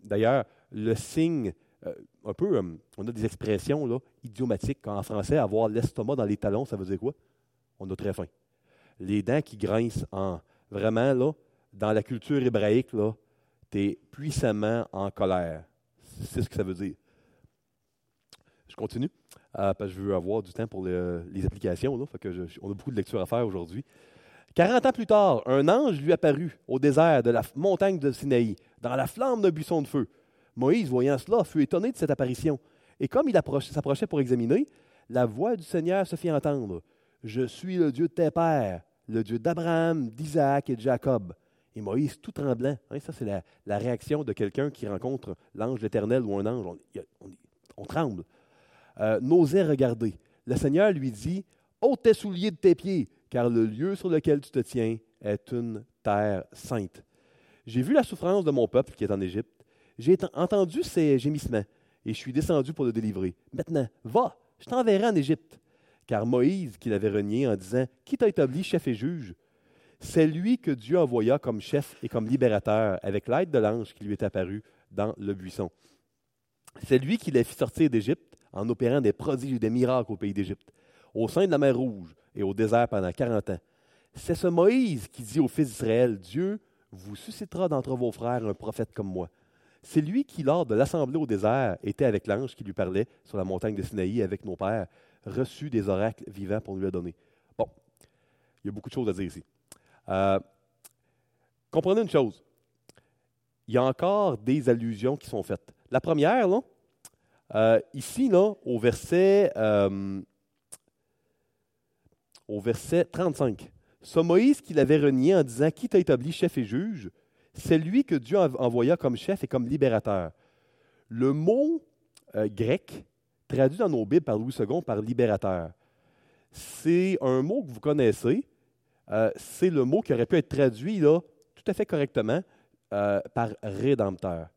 D'ailleurs, le signe, un peu, on a des expressions là, idiomatiques. En français, avoir l'estomac dans les talons, ça veut dire quoi? On a très faim. Les dents qui grincent en. Vraiment, là, dans la culture hébraïque, là, tu es puissamment en colère. C'est ce que ça veut dire. Je continue, euh, parce que je veux avoir du temps pour les, applications. On a beaucoup de lectures à faire aujourd'hui. 40 ans plus tard, un ange lui apparut au désert de la montagne de Sinaï, dans la flamme d'un buisson de feu. Moïse, voyant cela, fut étonné de cette apparition. Et comme il s'approchait pour examiner, la voix du Seigneur se fit entendre. Je suis le Dieu de tes pères, le Dieu d'Abraham, d'Isaac et de Jacob. Et Moïse, tout tremblant, hein, ça c'est la, réaction de quelqu'un qui rencontre l'ange éternel ou un ange, on, tremble, euh, n'osait regarder. Le Seigneur lui dit, ôte tes souliers de tes pieds, car le lieu sur lequel tu te tiens est une terre sainte. J'ai vu la souffrance de mon peuple qui est en Égypte. J'ai entendu ses gémissements et je suis descendu pour le délivrer. Maintenant, va, je t'enverrai en Égypte. Car Moïse, qui l'avait renié en disant Qui t'a établi chef et juge c'est lui que Dieu envoya comme chef et comme libérateur avec l'aide de l'ange qui lui est apparu dans le buisson. C'est lui qui l'a fait sortir d'Égypte en opérant des prodiges et des miracles au pays d'Égypte, au sein de la mer Rouge et au désert pendant 40 ans. C'est ce Moïse qui dit aux fils d'Israël, Dieu vous suscitera d'entre vos frères un prophète comme moi. C'est lui qui, lors de l'assemblée au désert, était avec l'ange qui lui parlait sur la montagne de Sinaï avec nos pères, reçu des oracles vivants pour lui donner. Bon, il y a beaucoup de choses à dire ici. Euh, comprenez une chose. Il y a encore des allusions qui sont faites. La première, là, euh, ici, au verset, euh, au verset 35. Ce Moïse qui l'avait renié en disant Qui t'a établi chef et juge? C'est lui que Dieu envoya comme chef et comme libérateur. Le mot grec, traduit dans nos Bibles par Louis II par libérateur, c'est un mot que vous connaissez, euh, c'est le mot qui aurait pu être traduit tout à fait correctement euh, par rédempteur.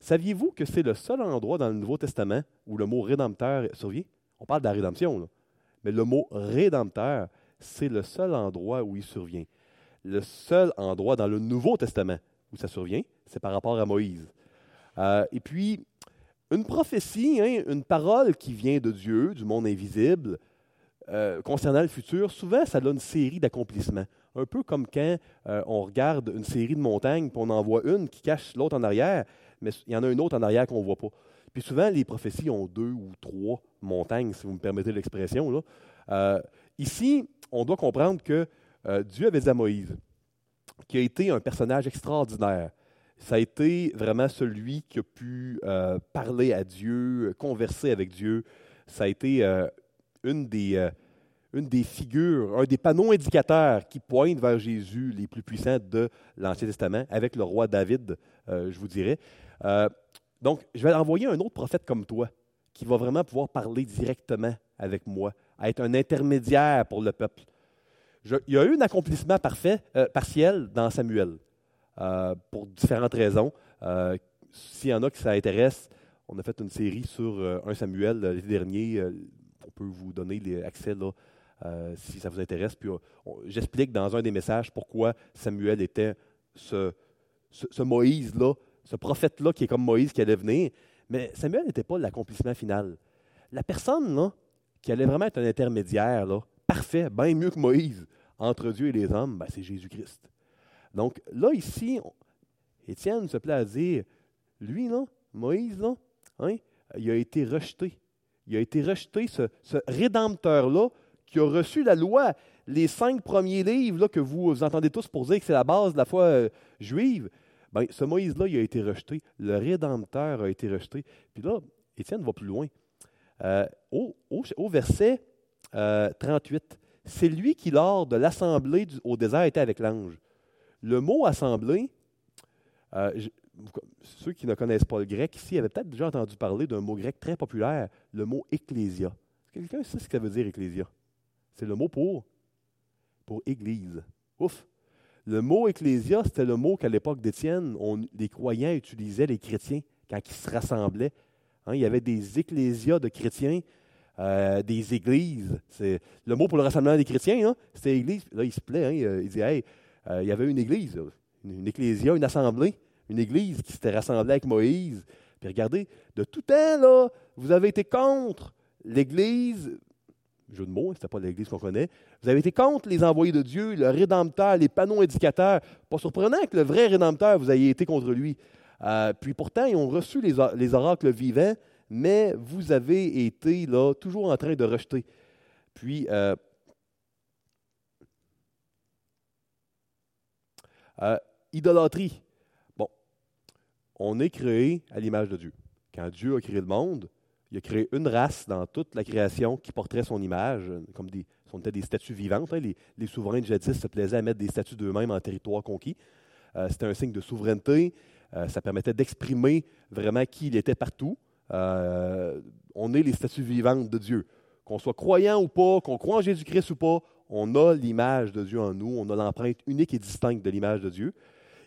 Saviez-vous que c'est le seul endroit dans le Nouveau Testament où le mot rédempteur survient? On parle de la rédemption, mais le mot rédempteur, c'est le seul endroit où il survient. Le seul endroit dans le Nouveau Testament où ça survient, c'est par rapport à Moïse. Euh, et puis, une prophétie, hein, une parole qui vient de Dieu, du monde invisible, euh, concernant le futur, souvent, ça donne une série d'accomplissements. Un peu comme quand euh, on regarde une série de montagnes, puis on en voit une qui cache l'autre en arrière, mais il y en a une autre en arrière qu'on ne voit pas. Puis souvent, les prophéties ont deux ou trois montagnes, si vous me permettez l'expression. Euh, ici, on doit comprendre que Dieu avait dit à Moïse, qui a été un personnage extraordinaire. Ça a été vraiment celui qui a pu parler à Dieu, converser avec Dieu. Ça a été une des, euh, une des figures, un des panneaux indicateurs qui pointent vers Jésus les plus puissants de l'Ancien Testament, avec le roi David, euh, je vous dirais. Euh, donc, je vais envoyer un autre prophète comme toi, qui va vraiment pouvoir parler directement avec moi, être un intermédiaire pour le peuple. il y a eu un accomplissement parfait, partiel dans Samuel, pour différentes raisons. S'il y en a qui ça intéresse, on a fait une série sur un Samuel l'été dernier, on peut vous donner les accès là, euh, si ça vous intéresse. Puis j'explique dans un des messages pourquoi Samuel était ce, Moïse-là, ce prophète-là qui est comme Moïse qui allait venir. Mais Samuel n'était pas l'accomplissement final. La personne là, qui allait vraiment être un intermédiaire, là, parfait, bien mieux que Moïse, entre Dieu et les hommes, ben, c'est Jésus-Christ. Donc là, ici, Étienne se plaît à dire, lui, là, Moïse, là, hein, il a été rejeté il a été rejeté, ce, rédempteur-là, qui a reçu la loi, les cinq premiers livres là, que vous, entendez tous pour dire que c'est la base de la foi euh, juive. Ben, ce Moïse-là, il a été rejeté. Le Rédempteur a été rejeté. Puis là, Étienne va plus loin. Euh, au, verset 38, euh, c'est lui qui, lors de l'assemblée au désert, était avec l'ange. Le mot assemblée, ceux qui ne connaissent pas le grec ici avaient peut-être déjà entendu parler d'un mot grec très populaire, le mot ecclésia. Quelqu'un sait ce que ça veut dire ecclésia? C'est le mot pour, pour église. Ouf! Le mot ecclésia, c'était le mot qu'à l'époque d'Étienne, les croyants utilisaient, les chrétiens, quand ils se rassemblaient. Hein, il y avait des ecclésias de chrétiens, euh, des églises. C'est, le mot pour le rassemblement des chrétiens, hein, c'était église. Là, il se plaît. Hein, il dit Hey, il y avait une église, une, une ecclésia, une assemblée, une église qui s'était rassemblée avec Moïse. Puis regardez, de tout temps, là, vous avez été contre l'Église, jeu de mots, ce n'était pas l'Église qu'on connaît, vous avez été contre les envoyés de Dieu, le Rédempteur, les panneaux indicateurs. Pas surprenant que le vrai Rédempteur, vous ayez été contre lui. Euh, puis pourtant, ils ont reçu les, les, oracles vivants, mais vous avez été là, toujours en train de rejeter. Puis, euh, euh, idolâtrie. Bon, on est créé à l'image de Dieu. Quand Dieu a créé le monde, il a créé une race dans toute la création qui porterait son image, comme des, sont des statues vivantes. Hein. Les, souverains de jadis se plaisaient à mettre des statues d'eux-mêmes en territoire conquis. Euh, c'était un signe de souveraineté. Euh, ça permettait d'exprimer vraiment qui il était partout. Euh, on est les statues vivantes de Dieu. Qu'on soit croyant ou pas, qu'on croit en Jésus-Christ ou pas, on a l'image de Dieu en nous. On a l'empreinte unique et distincte de l'image de Dieu.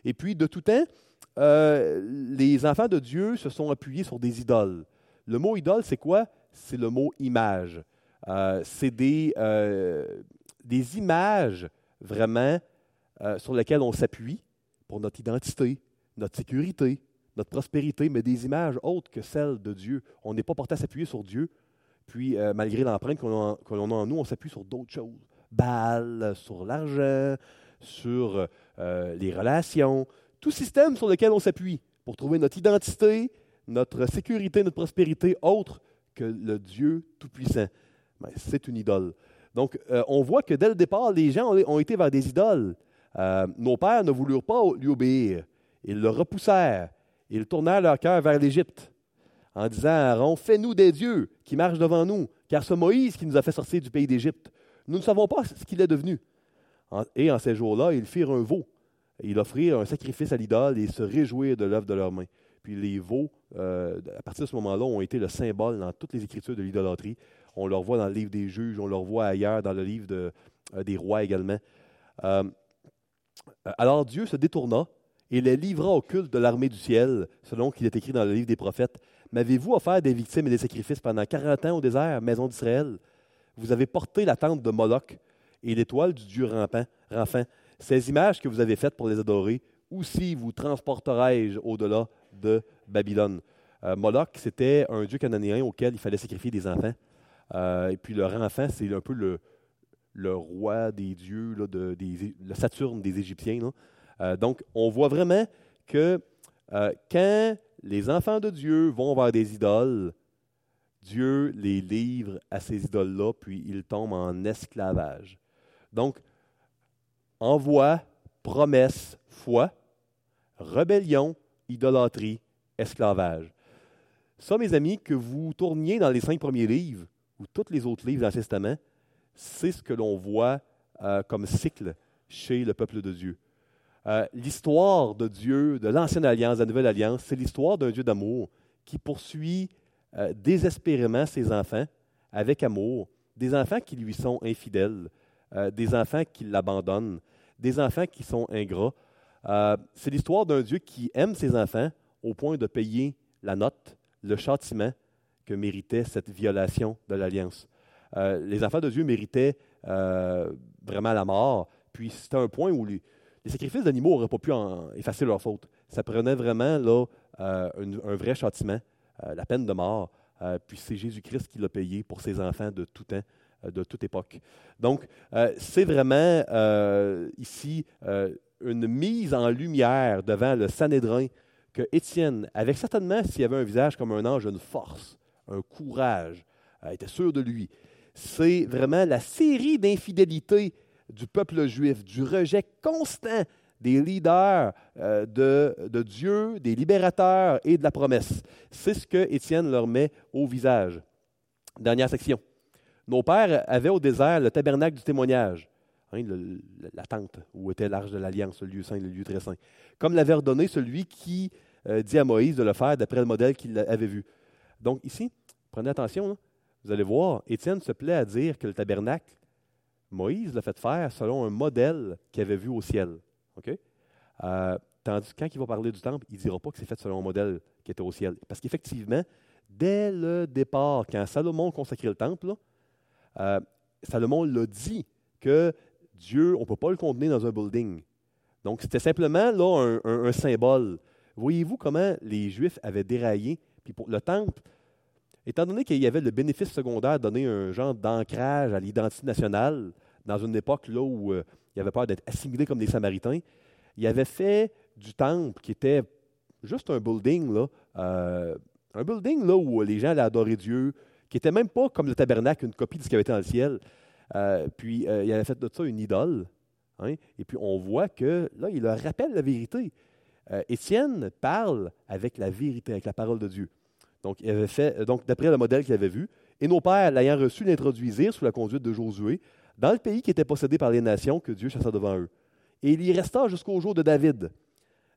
Et puis, de tout temps, les enfants de Dieu se sont appuyés sur des idoles. Le mot idole, c'est quoi? C'est le mot image. Euh, c'est des, euh, des, images vraiment euh, sur lesquelles on s'appuie pour notre identité, notre sécurité, notre prospérité, mais des images autres que celles de Dieu. On n'est pas porté à s'appuyer sur Dieu, puis malgré l'empreinte qu'on a, a, en nous, on s'appuie sur d'autres choses. Balle, sur l'argent, sur les relations, tout système sur lequel on s'appuie pour trouver notre identité, notre sécurité, notre prospérité autre que le Dieu Tout-Puissant. Ben, c'est une idole. Donc, euh, on voit que dès le départ, les gens ont, été vers des idoles. Euh, nos pères ne voulurent pas lui obéir. Ils le repoussèrent. Ils tournèrent leur cœur vers l'Égypte en disant à Aaron, Fais-nous des dieux qui marchent devant nous, car ce Moïse qui nous a fait sortir du pays d'Égypte, nous ne savons pas ce qu'il est devenu. Et en ces jours-là, ils firent un veau. Ils offrirent un sacrifice à l'idole et se réjouirent de l'œuvre de leurs mains. Puis les veaux, euh, à partir de ce moment-là, ont été le symbole dans toutes les écritures de l'idolâtrie. On le voit dans le livre des juges, on le voit ailleurs dans le livre euh, des rois également. Euh, alors Dieu se détourna et les livra au culte de l'armée du ciel, selon qu'il est écrit dans le livre des prophètes. M'avez-vous offert des victimes et des sacrifices pendant 40 ans au désert, maison d'Israël? Vous avez porté la tente de Moloch et l'étoile du Dieu rampant. Ces images que vous avez faites pour les adorer, aussi vous transporterai-je au-delà de Babylone. Euh, Moloch, c'était un dieu cananéen auquel il fallait sacrifier des enfants. Euh, et puis leur enfant, c'est un peu le, le roi des dieux, là, de, des, le Saturne des Égyptiens. Euh, donc, on voit vraiment que quand les enfants de Dieu vont vers des idoles, Dieu les livre à ces idoles-là, puis ils tombent en esclavage. Donc, envoi, promesse, foi, rébellion, idolâtrie, esclavage. Ça, mes amis, que vous tourniez dans les cinq premiers livres, ou tous les autres livres de l'Ancien Testament, c'est ce que l'on voit euh, comme cycle chez le peuple de Dieu. Euh, l'histoire de Dieu, de l'Ancienne Alliance, de la Nouvelle Alliance, c'est l'histoire d'un Dieu d'amour qui poursuit euh, désespérément ses enfants avec amour, des enfants qui lui sont infidèles, des enfants qui l'abandonnent, des enfants qui sont ingrats, euh, c'est l'histoire d'un Dieu qui aime ses enfants au point de payer la note, le châtiment que méritait cette violation de l'alliance. Euh, les enfants de Dieu méritaient euh, vraiment la mort, puis c'était un point où les, sacrifices d'animaux n'auraient pas pu effacer leur faute. Ça prenait vraiment là, un, vrai châtiment, la peine de mort, puis c'est Jésus-Christ qui l'a payé pour ses enfants de tout temps de toute époque. Donc, c'est vraiment ici une mise en lumière devant le Sanhédrin que Étienne, avec certainement, s'il avait un visage comme un ange, une force, un courage, euh, était sûr de lui. C'est vraiment la série d'infidélités du peuple juif, du rejet constant des leaders euh, de, de, Dieu, des libérateurs et de la promesse. C'est ce que Étienne leur met au visage. Dernière section. Nos pères avaient au désert le tabernacle du témoignage. Hein, la tente où était l'arche de l'Alliance, le lieu saint, le lieu très saint. Comme l'avait ordonné celui qui euh, dit à Moïse de le faire d'après le modèle qu'il avait vu. Donc ici, prenez attention, vous allez voir, Étienne se plaît à dire que le tabernacle, Moïse l'a fait faire selon un modèle qu'il avait vu au ciel. Euh, tandis que quand il va parler du temple, il ne dira pas que c'est fait selon un modèle qui était au ciel. Parce qu'effectivement, dès le départ, quand Salomon consacrait le temple, euh, Salomon l'a dit que Dieu, on ne peut pas le contenir dans un building. Donc, c'était simplement là un, symbole. Voyez-vous comment les Juifs avaient déraillé? Le temple, étant donné qu'il y avait le bénéfice secondaire de donner un genre d'ancrage à l'identité nationale, dans une époque là où euh, il y avait peur d'être assimilé comme des Samaritains, il avait fait du temple qui était juste un building, là, euh, un building là, où les gens allaient adorer Dieu, qui n'était même pas comme le tabernacle, une copie de ce qui avait été dans le ciel. Euh, puis il avait fait de ça une idole. Hein, et puis on voit que là, il rappelle la vérité. Étienne parle avec la vérité, avec la parole de Dieu. Donc, il avait fait, donc d'après le modèle qu'il avait vu, et nos pères, l'ayant reçu, l'introduisirent sous la conduite de Josué dans le pays qui était possédé par les nations que Dieu chassa devant eux. Et il y resta jusqu'au jour de David.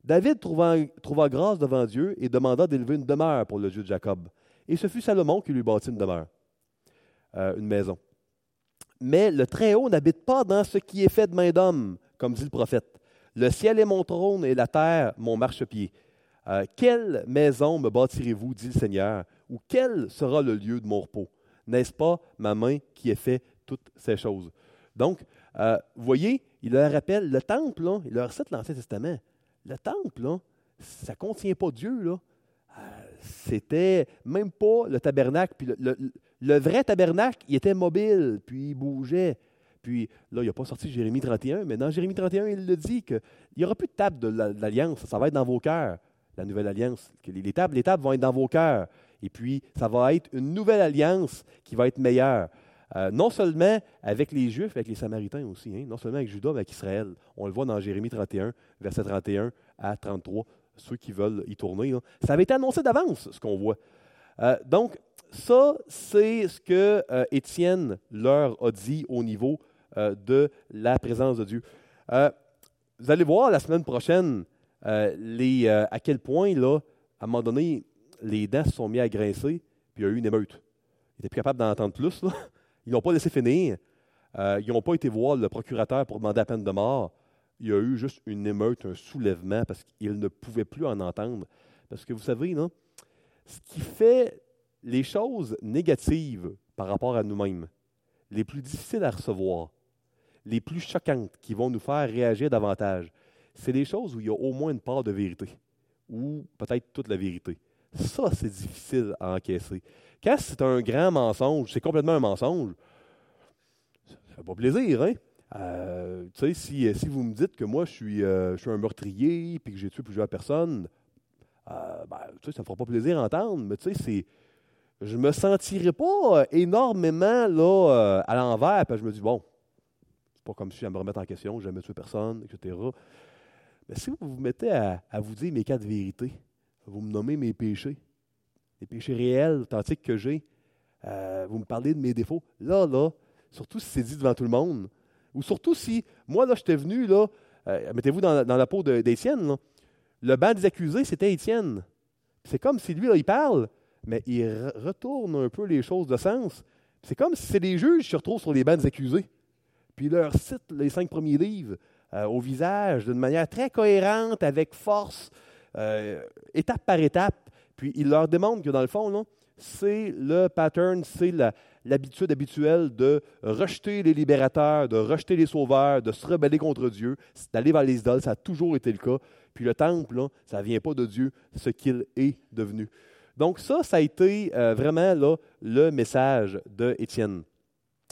David trouva, grâce devant Dieu et demanda d'élever une demeure pour le Dieu de Jacob. Et ce fut Salomon qui lui bâtit une demeure, euh, une maison. Mais le Très-Haut n'habite pas dans ce qui est fait de main d'homme, comme dit le prophète. Le ciel est mon trône et la terre mon marchepied. Euh, quelle maison me bâtirez-vous, dit le Seigneur, ou quel sera le lieu de mon repos? N'est-ce pas ma main qui ait fait toutes ces choses? Donc, euh, voyez, il leur rappelle, le temple, il leur cite l'Ancien Testament. Le temple, ça ne contient pas Dieu. Euh, c'était même pas le tabernacle. Vrai tabernacle, il était mobile, puis il bougeait. Puis là, il n'a pas sorti Jérémie 31, mais dans Jérémie 31, il le dit qu'il n'y aura plus de table de l'alliance, ça va être dans vos cœurs, la nouvelle alliance. Les tables, les tables vont être dans vos cœurs. Et puis, ça va être une nouvelle alliance qui va être meilleure. Euh, non seulement avec les Juifs, avec les Samaritains aussi, hein, non seulement avec Judas, mais avec Israël. On le voit dans Jérémie 31, verset 31 à 33, ceux qui veulent y tourner. Ça avait été annoncé d'avance, ce qu'on voit. Euh, donc, ça, c'est ce que euh, Étienne leur a dit au niveau de la présence de Dieu. vous allez voir la semaine prochaine les, à quel point, là, à un moment donné, les dents se sont mis à grincer, puis il y a eu une émeute. Il n'était plus capable d'en entendre plus. Ils n'ont pas laissé finir. Euh, ils n'ont pas été voir le procurateur pour demander la peine de mort. Il y a eu juste une émeute, un soulèvement, parce qu'ils ne pouvaient plus en entendre. Parce que vous savez, non? ce qui fait les choses négatives par rapport à nous-mêmes, les plus difficiles à recevoir, les plus choquantes, qui vont nous faire réagir davantage, c'est des choses où il y a au moins une part de vérité, ou peut-être toute la vérité. Ça, c'est difficile à encaisser. Quand c'est un grand mensonge, c'est complètement un mensonge, ça fait pas plaisir, hein? Euh, tu sais, si, vous me dites que moi, je suis, euh, je suis un meurtrier et que j'ai tué plusieurs personnes, euh, ben, tu sais, ça ne me fera pas plaisir à entendre, mais tu sais, c'est, je me sentirais pas énormément là, à l'envers, puis je me dis, bon, c'est pas comme si à me remettre en question, j'ai jamais tué personne, etc. Mais si vous vous mettez à, vous dire mes quatre vérités, vous me nommez mes péchés, les péchés réels, authentiques que j'ai. Euh, vous me parlez de mes défauts. Là, là, surtout si c'est dit devant tout le monde, ou surtout si, moi, là, j'étais venu, là, euh, mettez-vous dans, la peau d'Étienne, le banc des accusés, c'était Étienne. C'est comme si lui, là, il parle, mais il retourne un peu les choses de sens. C'est comme si c'est les juges qui se retrouvent sur les bancs des accusés. Puis il leur cite les cinq premiers livres euh, au visage d'une manière très cohérente, avec force, étape par étape. Puis il leur demande que dans le fond, c'est le pattern, c'est l'habitude habituelle de rejeter les libérateurs, de rejeter les sauveurs, de se rebeller contre Dieu, d'aller vers les idoles. Ça a toujours été le cas. Puis le temple, ça ne vient pas de Dieu, ce qu'il est devenu. Donc ça, ça a été euh, vraiment là, le message d'Étienne.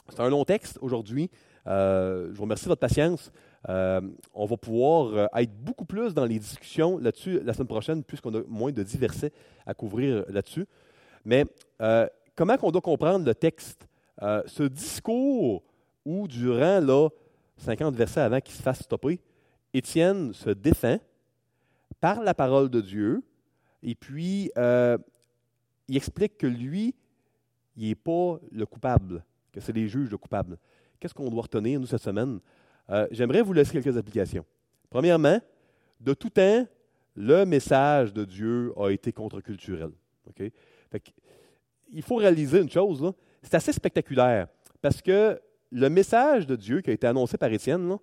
C'est un long texte aujourd'hui. Euh, je vous remercie de votre patience. Euh, on va pouvoir être beaucoup plus dans les discussions là-dessus la semaine prochaine, puisqu'on a moins de dix versets à couvrir là-dessus. Mais comment on doit comprendre le texte? ce discours où, durant là, 50 versets avant qu'il se fasse stopper, Étienne se défend par la parole de Dieu, et puis il explique que lui, il n'est pas le coupable, que c'est les juges le coupable. Qu'est-ce qu'on doit retenir, nous, cette semaine? Euh, j'aimerais vous laisser quelques applications. Premièrement, de tout temps, le message de Dieu a été contre-culturel. il faut réaliser une chose, c'est assez spectaculaire, parce que le message de Dieu qui a été annoncé par Étienne,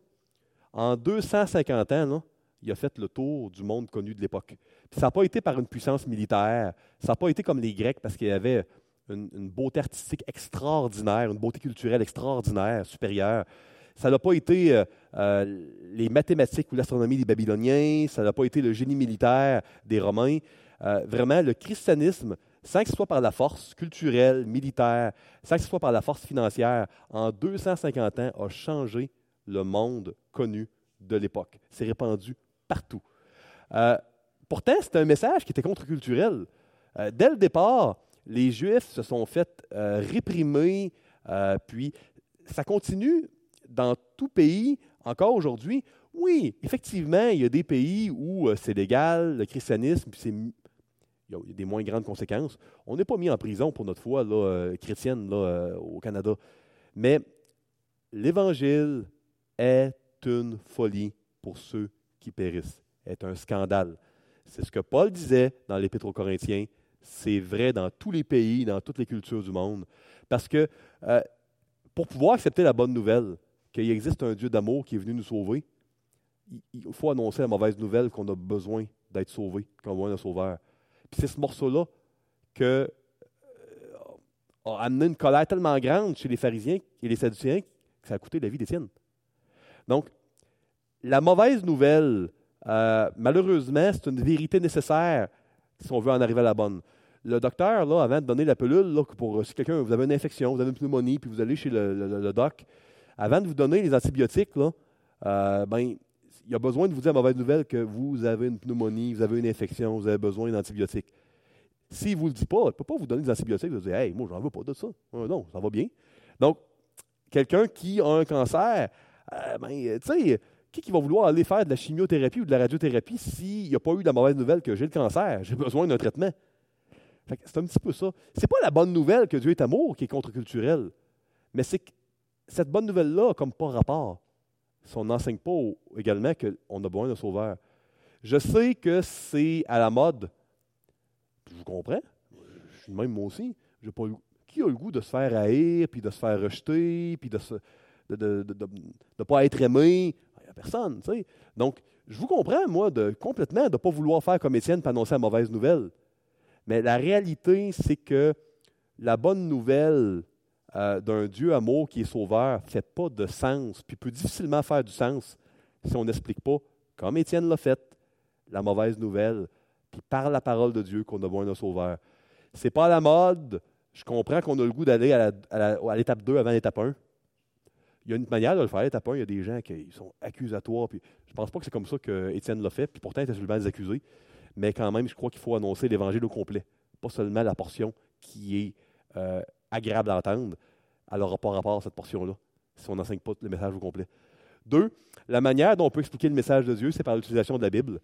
en 250 ans, il a fait le tour du monde connu de l'époque. Ça n'a pas été par une puissance militaire, ça n'a pas été comme les Grecs, parce qu'il y avait une, beauté artistique extraordinaire, une beauté culturelle extraordinaire, supérieure Ça n'a pas été euh, euh, les mathématiques ou l'astronomie des Babyloniens, ça n'a pas été le génie militaire des Romains. Euh, vraiment, le christianisme, sans que ce soit par la force culturelle, militaire, sans que ce soit par la force financière, en 250 ans, a changé le monde connu de l'époque. C'est répandu partout. Pourtant, c'était un message qui était contre-culturel. dès le départ, les Juifs se sont fait réprimer, puis ça continue dans tout pays, encore aujourd'hui, oui, effectivement, il y a des pays où euh, c'est légal, le christianisme, puis il y a des moins grandes conséquences. On n'est pas mis en prison pour notre foi là, euh, chrétienne là, euh, au Canada. Mais l'Évangile est une folie pour ceux qui périssent, est un scandale. C'est ce que Paul disait dans l'Épître aux Corinthiens. C'est vrai dans tous les pays, dans toutes les cultures du monde. Parce que pour pouvoir accepter la bonne nouvelle, qu'il existe un Dieu d'amour qui est venu nous sauver, il faut annoncer la mauvaise nouvelle qu'on a besoin d'être sauvé, qu'on a besoin d'un sauveur. Puis c'est ce morceau-là que euh, a amené une colère tellement grande chez les pharisiens et les sadducéens que ça a coûté la vie d'Étienne. Donc, la mauvaise nouvelle, euh, malheureusement, c'est une vérité nécessaire si on veut en arriver à la bonne. Le docteur, là, avant de donner la pilule, là, pour si quelqu'un, vous avez une infection, vous avez une pneumonie, puis vous allez chez le doc, avant de vous donner les antibiotiques, là, euh, ben, il a besoin de vous dire la mauvaise nouvelle que vous avez une pneumonie, vous avez une infection, vous avez besoin d'antibiotiques. S'il ne vous le dit pas, il ne peut pas vous donner des antibiotiques. Vous dire, hey, moi, j'en veux pas de ça. Euh, non, ça va bien. Donc, quelqu'un qui a un cancer, euh, ben, tu sais, qui, qui va vouloir aller faire de la chimiothérapie ou de la radiothérapie s'il n'a pas eu la mauvaise nouvelle que j'ai le cancer, j'ai besoin d'un traitement? C'est un petit peu ça. Ce n'est pas la bonne nouvelle que Dieu est amour qui est contre-culturelle, mais c'est cette bonne nouvelle-là comme pas rapport. Si on n'enseigne pas également qu'on a besoin d'un sauveur. Je sais que c'est à la mode. Je vous comprends. Je suis même moi aussi. Pas, qui a le goût de se faire haïr, puis de se faire rejeter, puis de ne de, pas être aimé? Personne. Donc, je vous comprends, moi, de, complètement de ne pas vouloir faire comme Étienne pour annoncer la mauvaise nouvelle. Mais la réalité, c'est que la bonne nouvelle euh, d'un Dieu amour qui est sauveur ne fait pas de sens, puis peut difficilement faire du sens si on n'explique pas, comme Étienne l'a fait, la mauvaise nouvelle, puis par la parole de Dieu qu'on a besoin d'un sauveur. Ce n'est pas la mode. Je comprends qu'on a le goût d'aller à l'étape 2 avant l'étape 1. Il y a une manière de le faire. L'étape 1, il y a des gens qui sont accusatoires. Puis je ne pense pas que c'est comme ça qu'Étienne l'a fait. Puis pourtant, il était des accusés. Mais quand même, je crois qu'il faut annoncer l'Évangile au complet. Pas seulement la portion qui est euh, agréable à entendre, elle n'aura pas rapport à cette portion-là, si on n'enseigne pas le message au complet. Deux, la manière dont on peut expliquer le message de Dieu, c'est par l'utilisation de la Bible.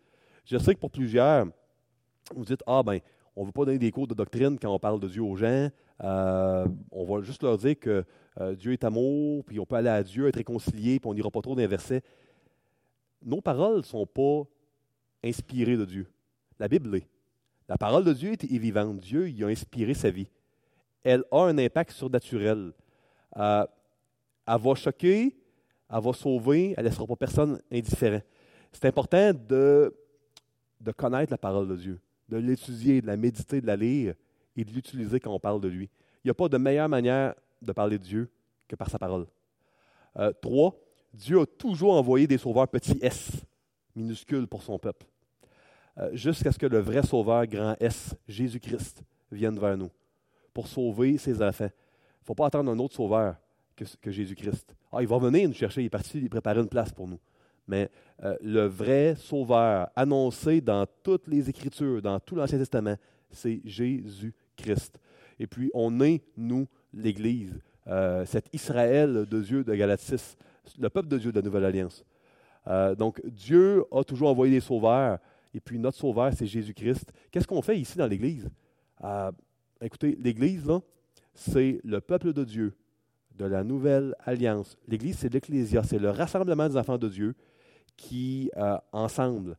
Je sais que pour plusieurs, vous dites Ah, ben, on ne veut pas donner des cours de doctrine quand on parle de Dieu aux gens. Euh, on va juste leur dire que euh, Dieu est amour, puis on peut aller à Dieu, être réconcilié, puis on n'ira pas trop dans les versets. Nos paroles ne sont pas inspirées de Dieu. La Bible l'est. La parole de Dieu est vivante. Dieu y a inspiré sa vie elle a un impact surnaturel. Euh, elle va choquer, elle va sauver, elle ne laissera pas personne indifférent. C'est important de, de connaître la parole de Dieu, de l'étudier, de la méditer, de la lire et de l'utiliser quand on parle de lui. Il n'y a pas de meilleure manière de parler de Dieu que par sa parole. Euh, trois, Dieu a toujours envoyé des sauveurs petits S, minuscules pour son peuple, euh, jusqu'à ce que le vrai sauveur grand S, Jésus-Christ, vienne vers nous pour sauver ses enfants. Il ne faut pas attendre un autre sauveur que, Jésus-Christ. Ah, il va venir nous chercher, il est parti, il préparer une place pour nous. Mais euh, le vrai sauveur annoncé dans toutes les Écritures, dans tout l'Ancien Testament, c'est Jésus-Christ. Et puis, on est, nous, l'Église, euh, cet Israël de Dieu de Galates 6, le peuple de Dieu de la Nouvelle Alliance. Euh, donc, Dieu a toujours envoyé des sauveurs, et puis notre sauveur, c'est Jésus-Christ. Qu'est-ce qu'on fait ici dans l'Église? écoutez, l'Église, c'est le peuple de Dieu, de la nouvelle alliance. L'Église, c'est l'Ecclésia, c'est le rassemblement des enfants de Dieu qui, euh, ensemble,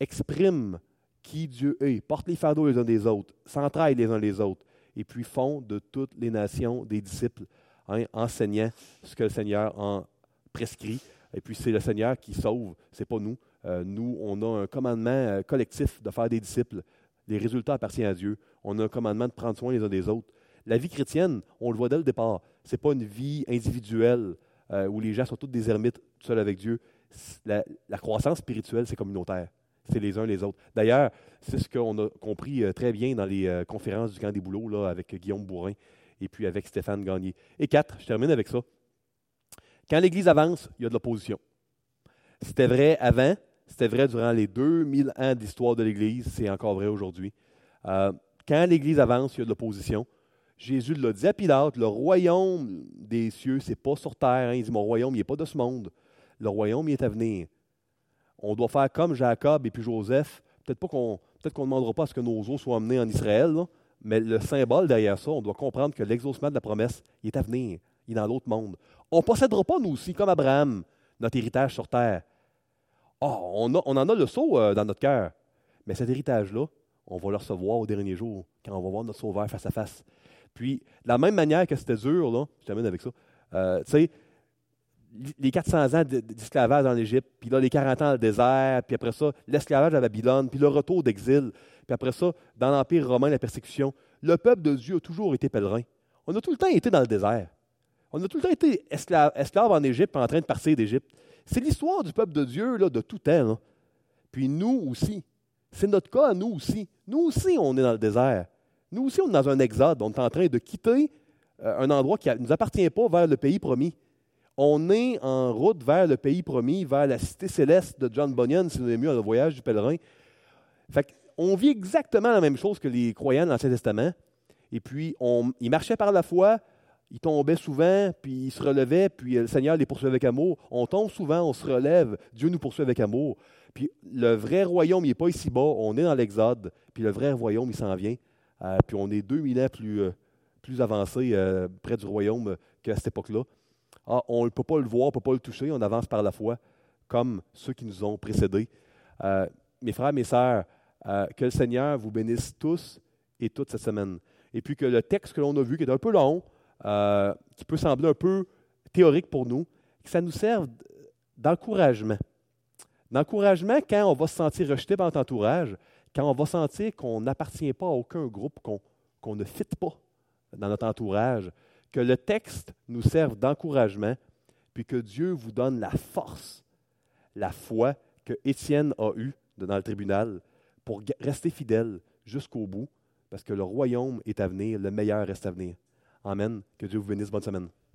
expriment qui Dieu est, portent les fardeaux les uns des autres, s'entraident les uns les autres, et puis font de toutes les nations des disciples, hein, enseignant ce que le Seigneur en prescrit. Et puis c'est le Seigneur qui sauve, c'est pas nous. Euh, nous, on a un commandement euh, collectif de faire des disciples. Les résultats appartiennent à Dieu on a un commandement de prendre soin les uns des autres. La vie chrétienne, on le voit dès le départ, ce n'est pas une vie individuelle où les gens sont tous des ermites, seuls avec Dieu. La, croissance spirituelle, c'est communautaire. C'est les uns les autres. D'ailleurs, c'est ce qu'on a compris euh, très bien dans les euh, conférences du camp des boulots avec Guillaume Bourrin et puis avec Stéphane Gagné. Et quatre, je termine avec ça. Quand l'Église avance, il y a de l'opposition. C'était vrai avant, c'était vrai durant les 2000 ans d'histoire de l'Église, c'est encore vrai aujourd'hui. Euh, quand l'Église avance, il y a de l'opposition. Jésus l'a dit à Pilate, le royaume des cieux, c'est pas sur terre. Hein. Il dit, mon royaume, il n'est pas de ce monde. Le royaume, il est à venir. On doit faire comme Jacob et puis Joseph. Peut-être qu'on ne demandera pas à ce que nos os soient emmenés en Israël, mais le symbole derrière ça, on doit comprendre que l'exaucement de la promesse, il est à venir. Il est dans l'autre monde. On ne possédera pas, nous aussi, comme Abraham, notre héritage sur terre. Oh, on, en a le saut euh, dans notre cœur. Mais cet héritage-là, on va le recevoir au dernier jour, quand on va voir notre sauveur face à face. Puis, de la même manière que c'était dur, là, je termine avec ça, euh, tu sais, les 400 ans d'esclavage en Égypte, puis là, les 40 ans dans le désert, puis après ça, l'esclavage à Babylone, puis le retour d'exil, puis après ça, dans l'Empire romain, la persécution. Le peuple de Dieu a toujours été pèlerin. On a tout le temps été dans le désert. On a tout le temps été esclave en Égypte, en train de partir d'Égypte. C'est l'histoire du peuple de Dieu là, de tout temps. Puis nous aussi. C'est notre cas nous aussi. Nous aussi, on est dans le désert. Nous aussi, on est dans un exode. On est en train de quitter euh, un endroit qui ne nous appartient pas vers le pays promis on est en route vers le pays promis, vers la cité céleste de John Bunyan, si vous avez mieux, le voyage du pèlerin. Fait on vit exactement la même chose que les croyants de l'Ancien Testament. Et puis, on, ils marchaient par la foi, ils tombaient souvent, puis ils se relevaient, puis le Seigneur les poursuit avec amour. On tombe souvent, on se relève, Dieu nous poursuit avec amour. Puis le vrai royaume, il n'est pas ici-bas, on est dans l'Exode, puis le vrai royaume, il s'en vient. Euh, puis on est 2000 ans plus, euh, avancé euh, près du royaume qu'à cette époque-là. Ah, on ne peut pas le voir, on ne peut pas le toucher, on avance par la foi, comme ceux qui nous ont précédés. Euh, mes frères, mes sœurs, euh, que le Seigneur vous bénisse tous et toute cette semaine. Et puis que le texte que l'on a vu, qui est un peu long, euh, qui peut sembler un peu théorique pour nous, que ça nous serve d'encouragement. D'encouragement quand on va se sentir rejeté par notre entourage, quand on va sentir qu'on n'appartient pas à aucun groupe, qu'on ne fit pas dans notre entourage, que le texte nous serve d'encouragement, puis que Dieu vous donne la force, la foi que Étienne a eue dans le tribunal pour rester fidèle jusqu'au bout, parce que le royaume est à venir, le meilleur reste à venir. Amen. Que Dieu vous bénisse. Bonne semaine.